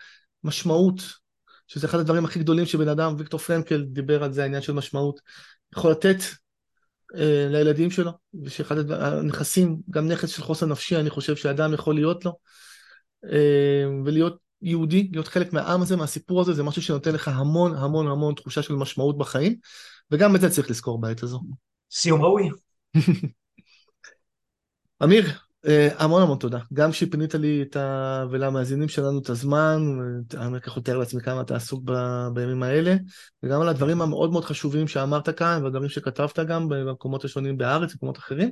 משמעות, שזה אחד הדברים הכי גדולים שבן אדם, ויקטור פרנקל דיבר על זה, העניין של משמעות, יכול לתת אה, לילדים שלו, ושאחד הנכסים, גם נכס של חוסן נפשי, אני חושב שאדם יכול להיות לו, אה, ולהיות יהודי, להיות חלק מהעם הזה, מהסיפור הזה, זה משהו שנותן לך המון המון המון תחושה של משמעות בחיים, וגם את זה צריך לזכור בעת הזו. סיום ראוי. אמיר, המון המון תודה. גם שפינית לי את ה... ולמאזינים שלנו את הזמן, אני ככה מתאר לעצמי כמה אתה עסוק ב... בימים האלה, וגם על הדברים המאוד מאוד חשובים שאמרת כאן, והדברים שכתבת גם במקומות השונים בארץ, במקומות אחרים.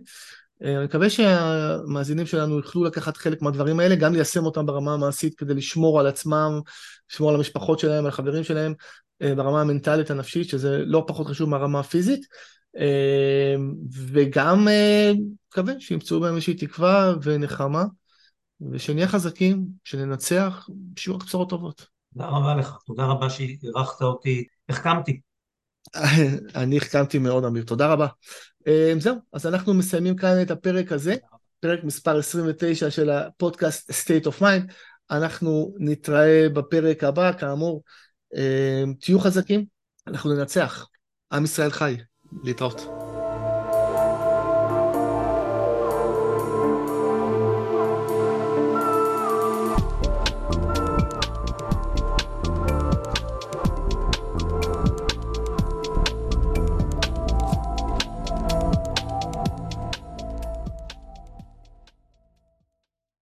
אה, אני מקווה שהמאזינים שלנו יוכלו לקחת חלק מהדברים האלה, גם ליישם אותם ברמה המעשית כדי לשמור על עצמם, לשמור על המשפחות שלהם, על החברים שלהם, אה, ברמה המנטלית הנפשית, שזה לא פחות חשוב מהרמה הפיזית. וגם מקווה שימצאו בהם איזושהי תקווה ונחמה, ושנהיה חזקים, שננצח, שיהיו רק בשורות טובות. תודה רבה לך, תודה רבה שאירחת אותי, החכמתי. אני החכמתי מאוד, אמיר, תודה רבה. זהו, אז אנחנו מסיימים כאן את הפרק הזה, פרק מספר 29 של הפודקאסט State of Mind. אנחנו נתראה בפרק הבא, כאמור, תהיו חזקים, אנחנו ננצח. עם ישראל חי, les portes.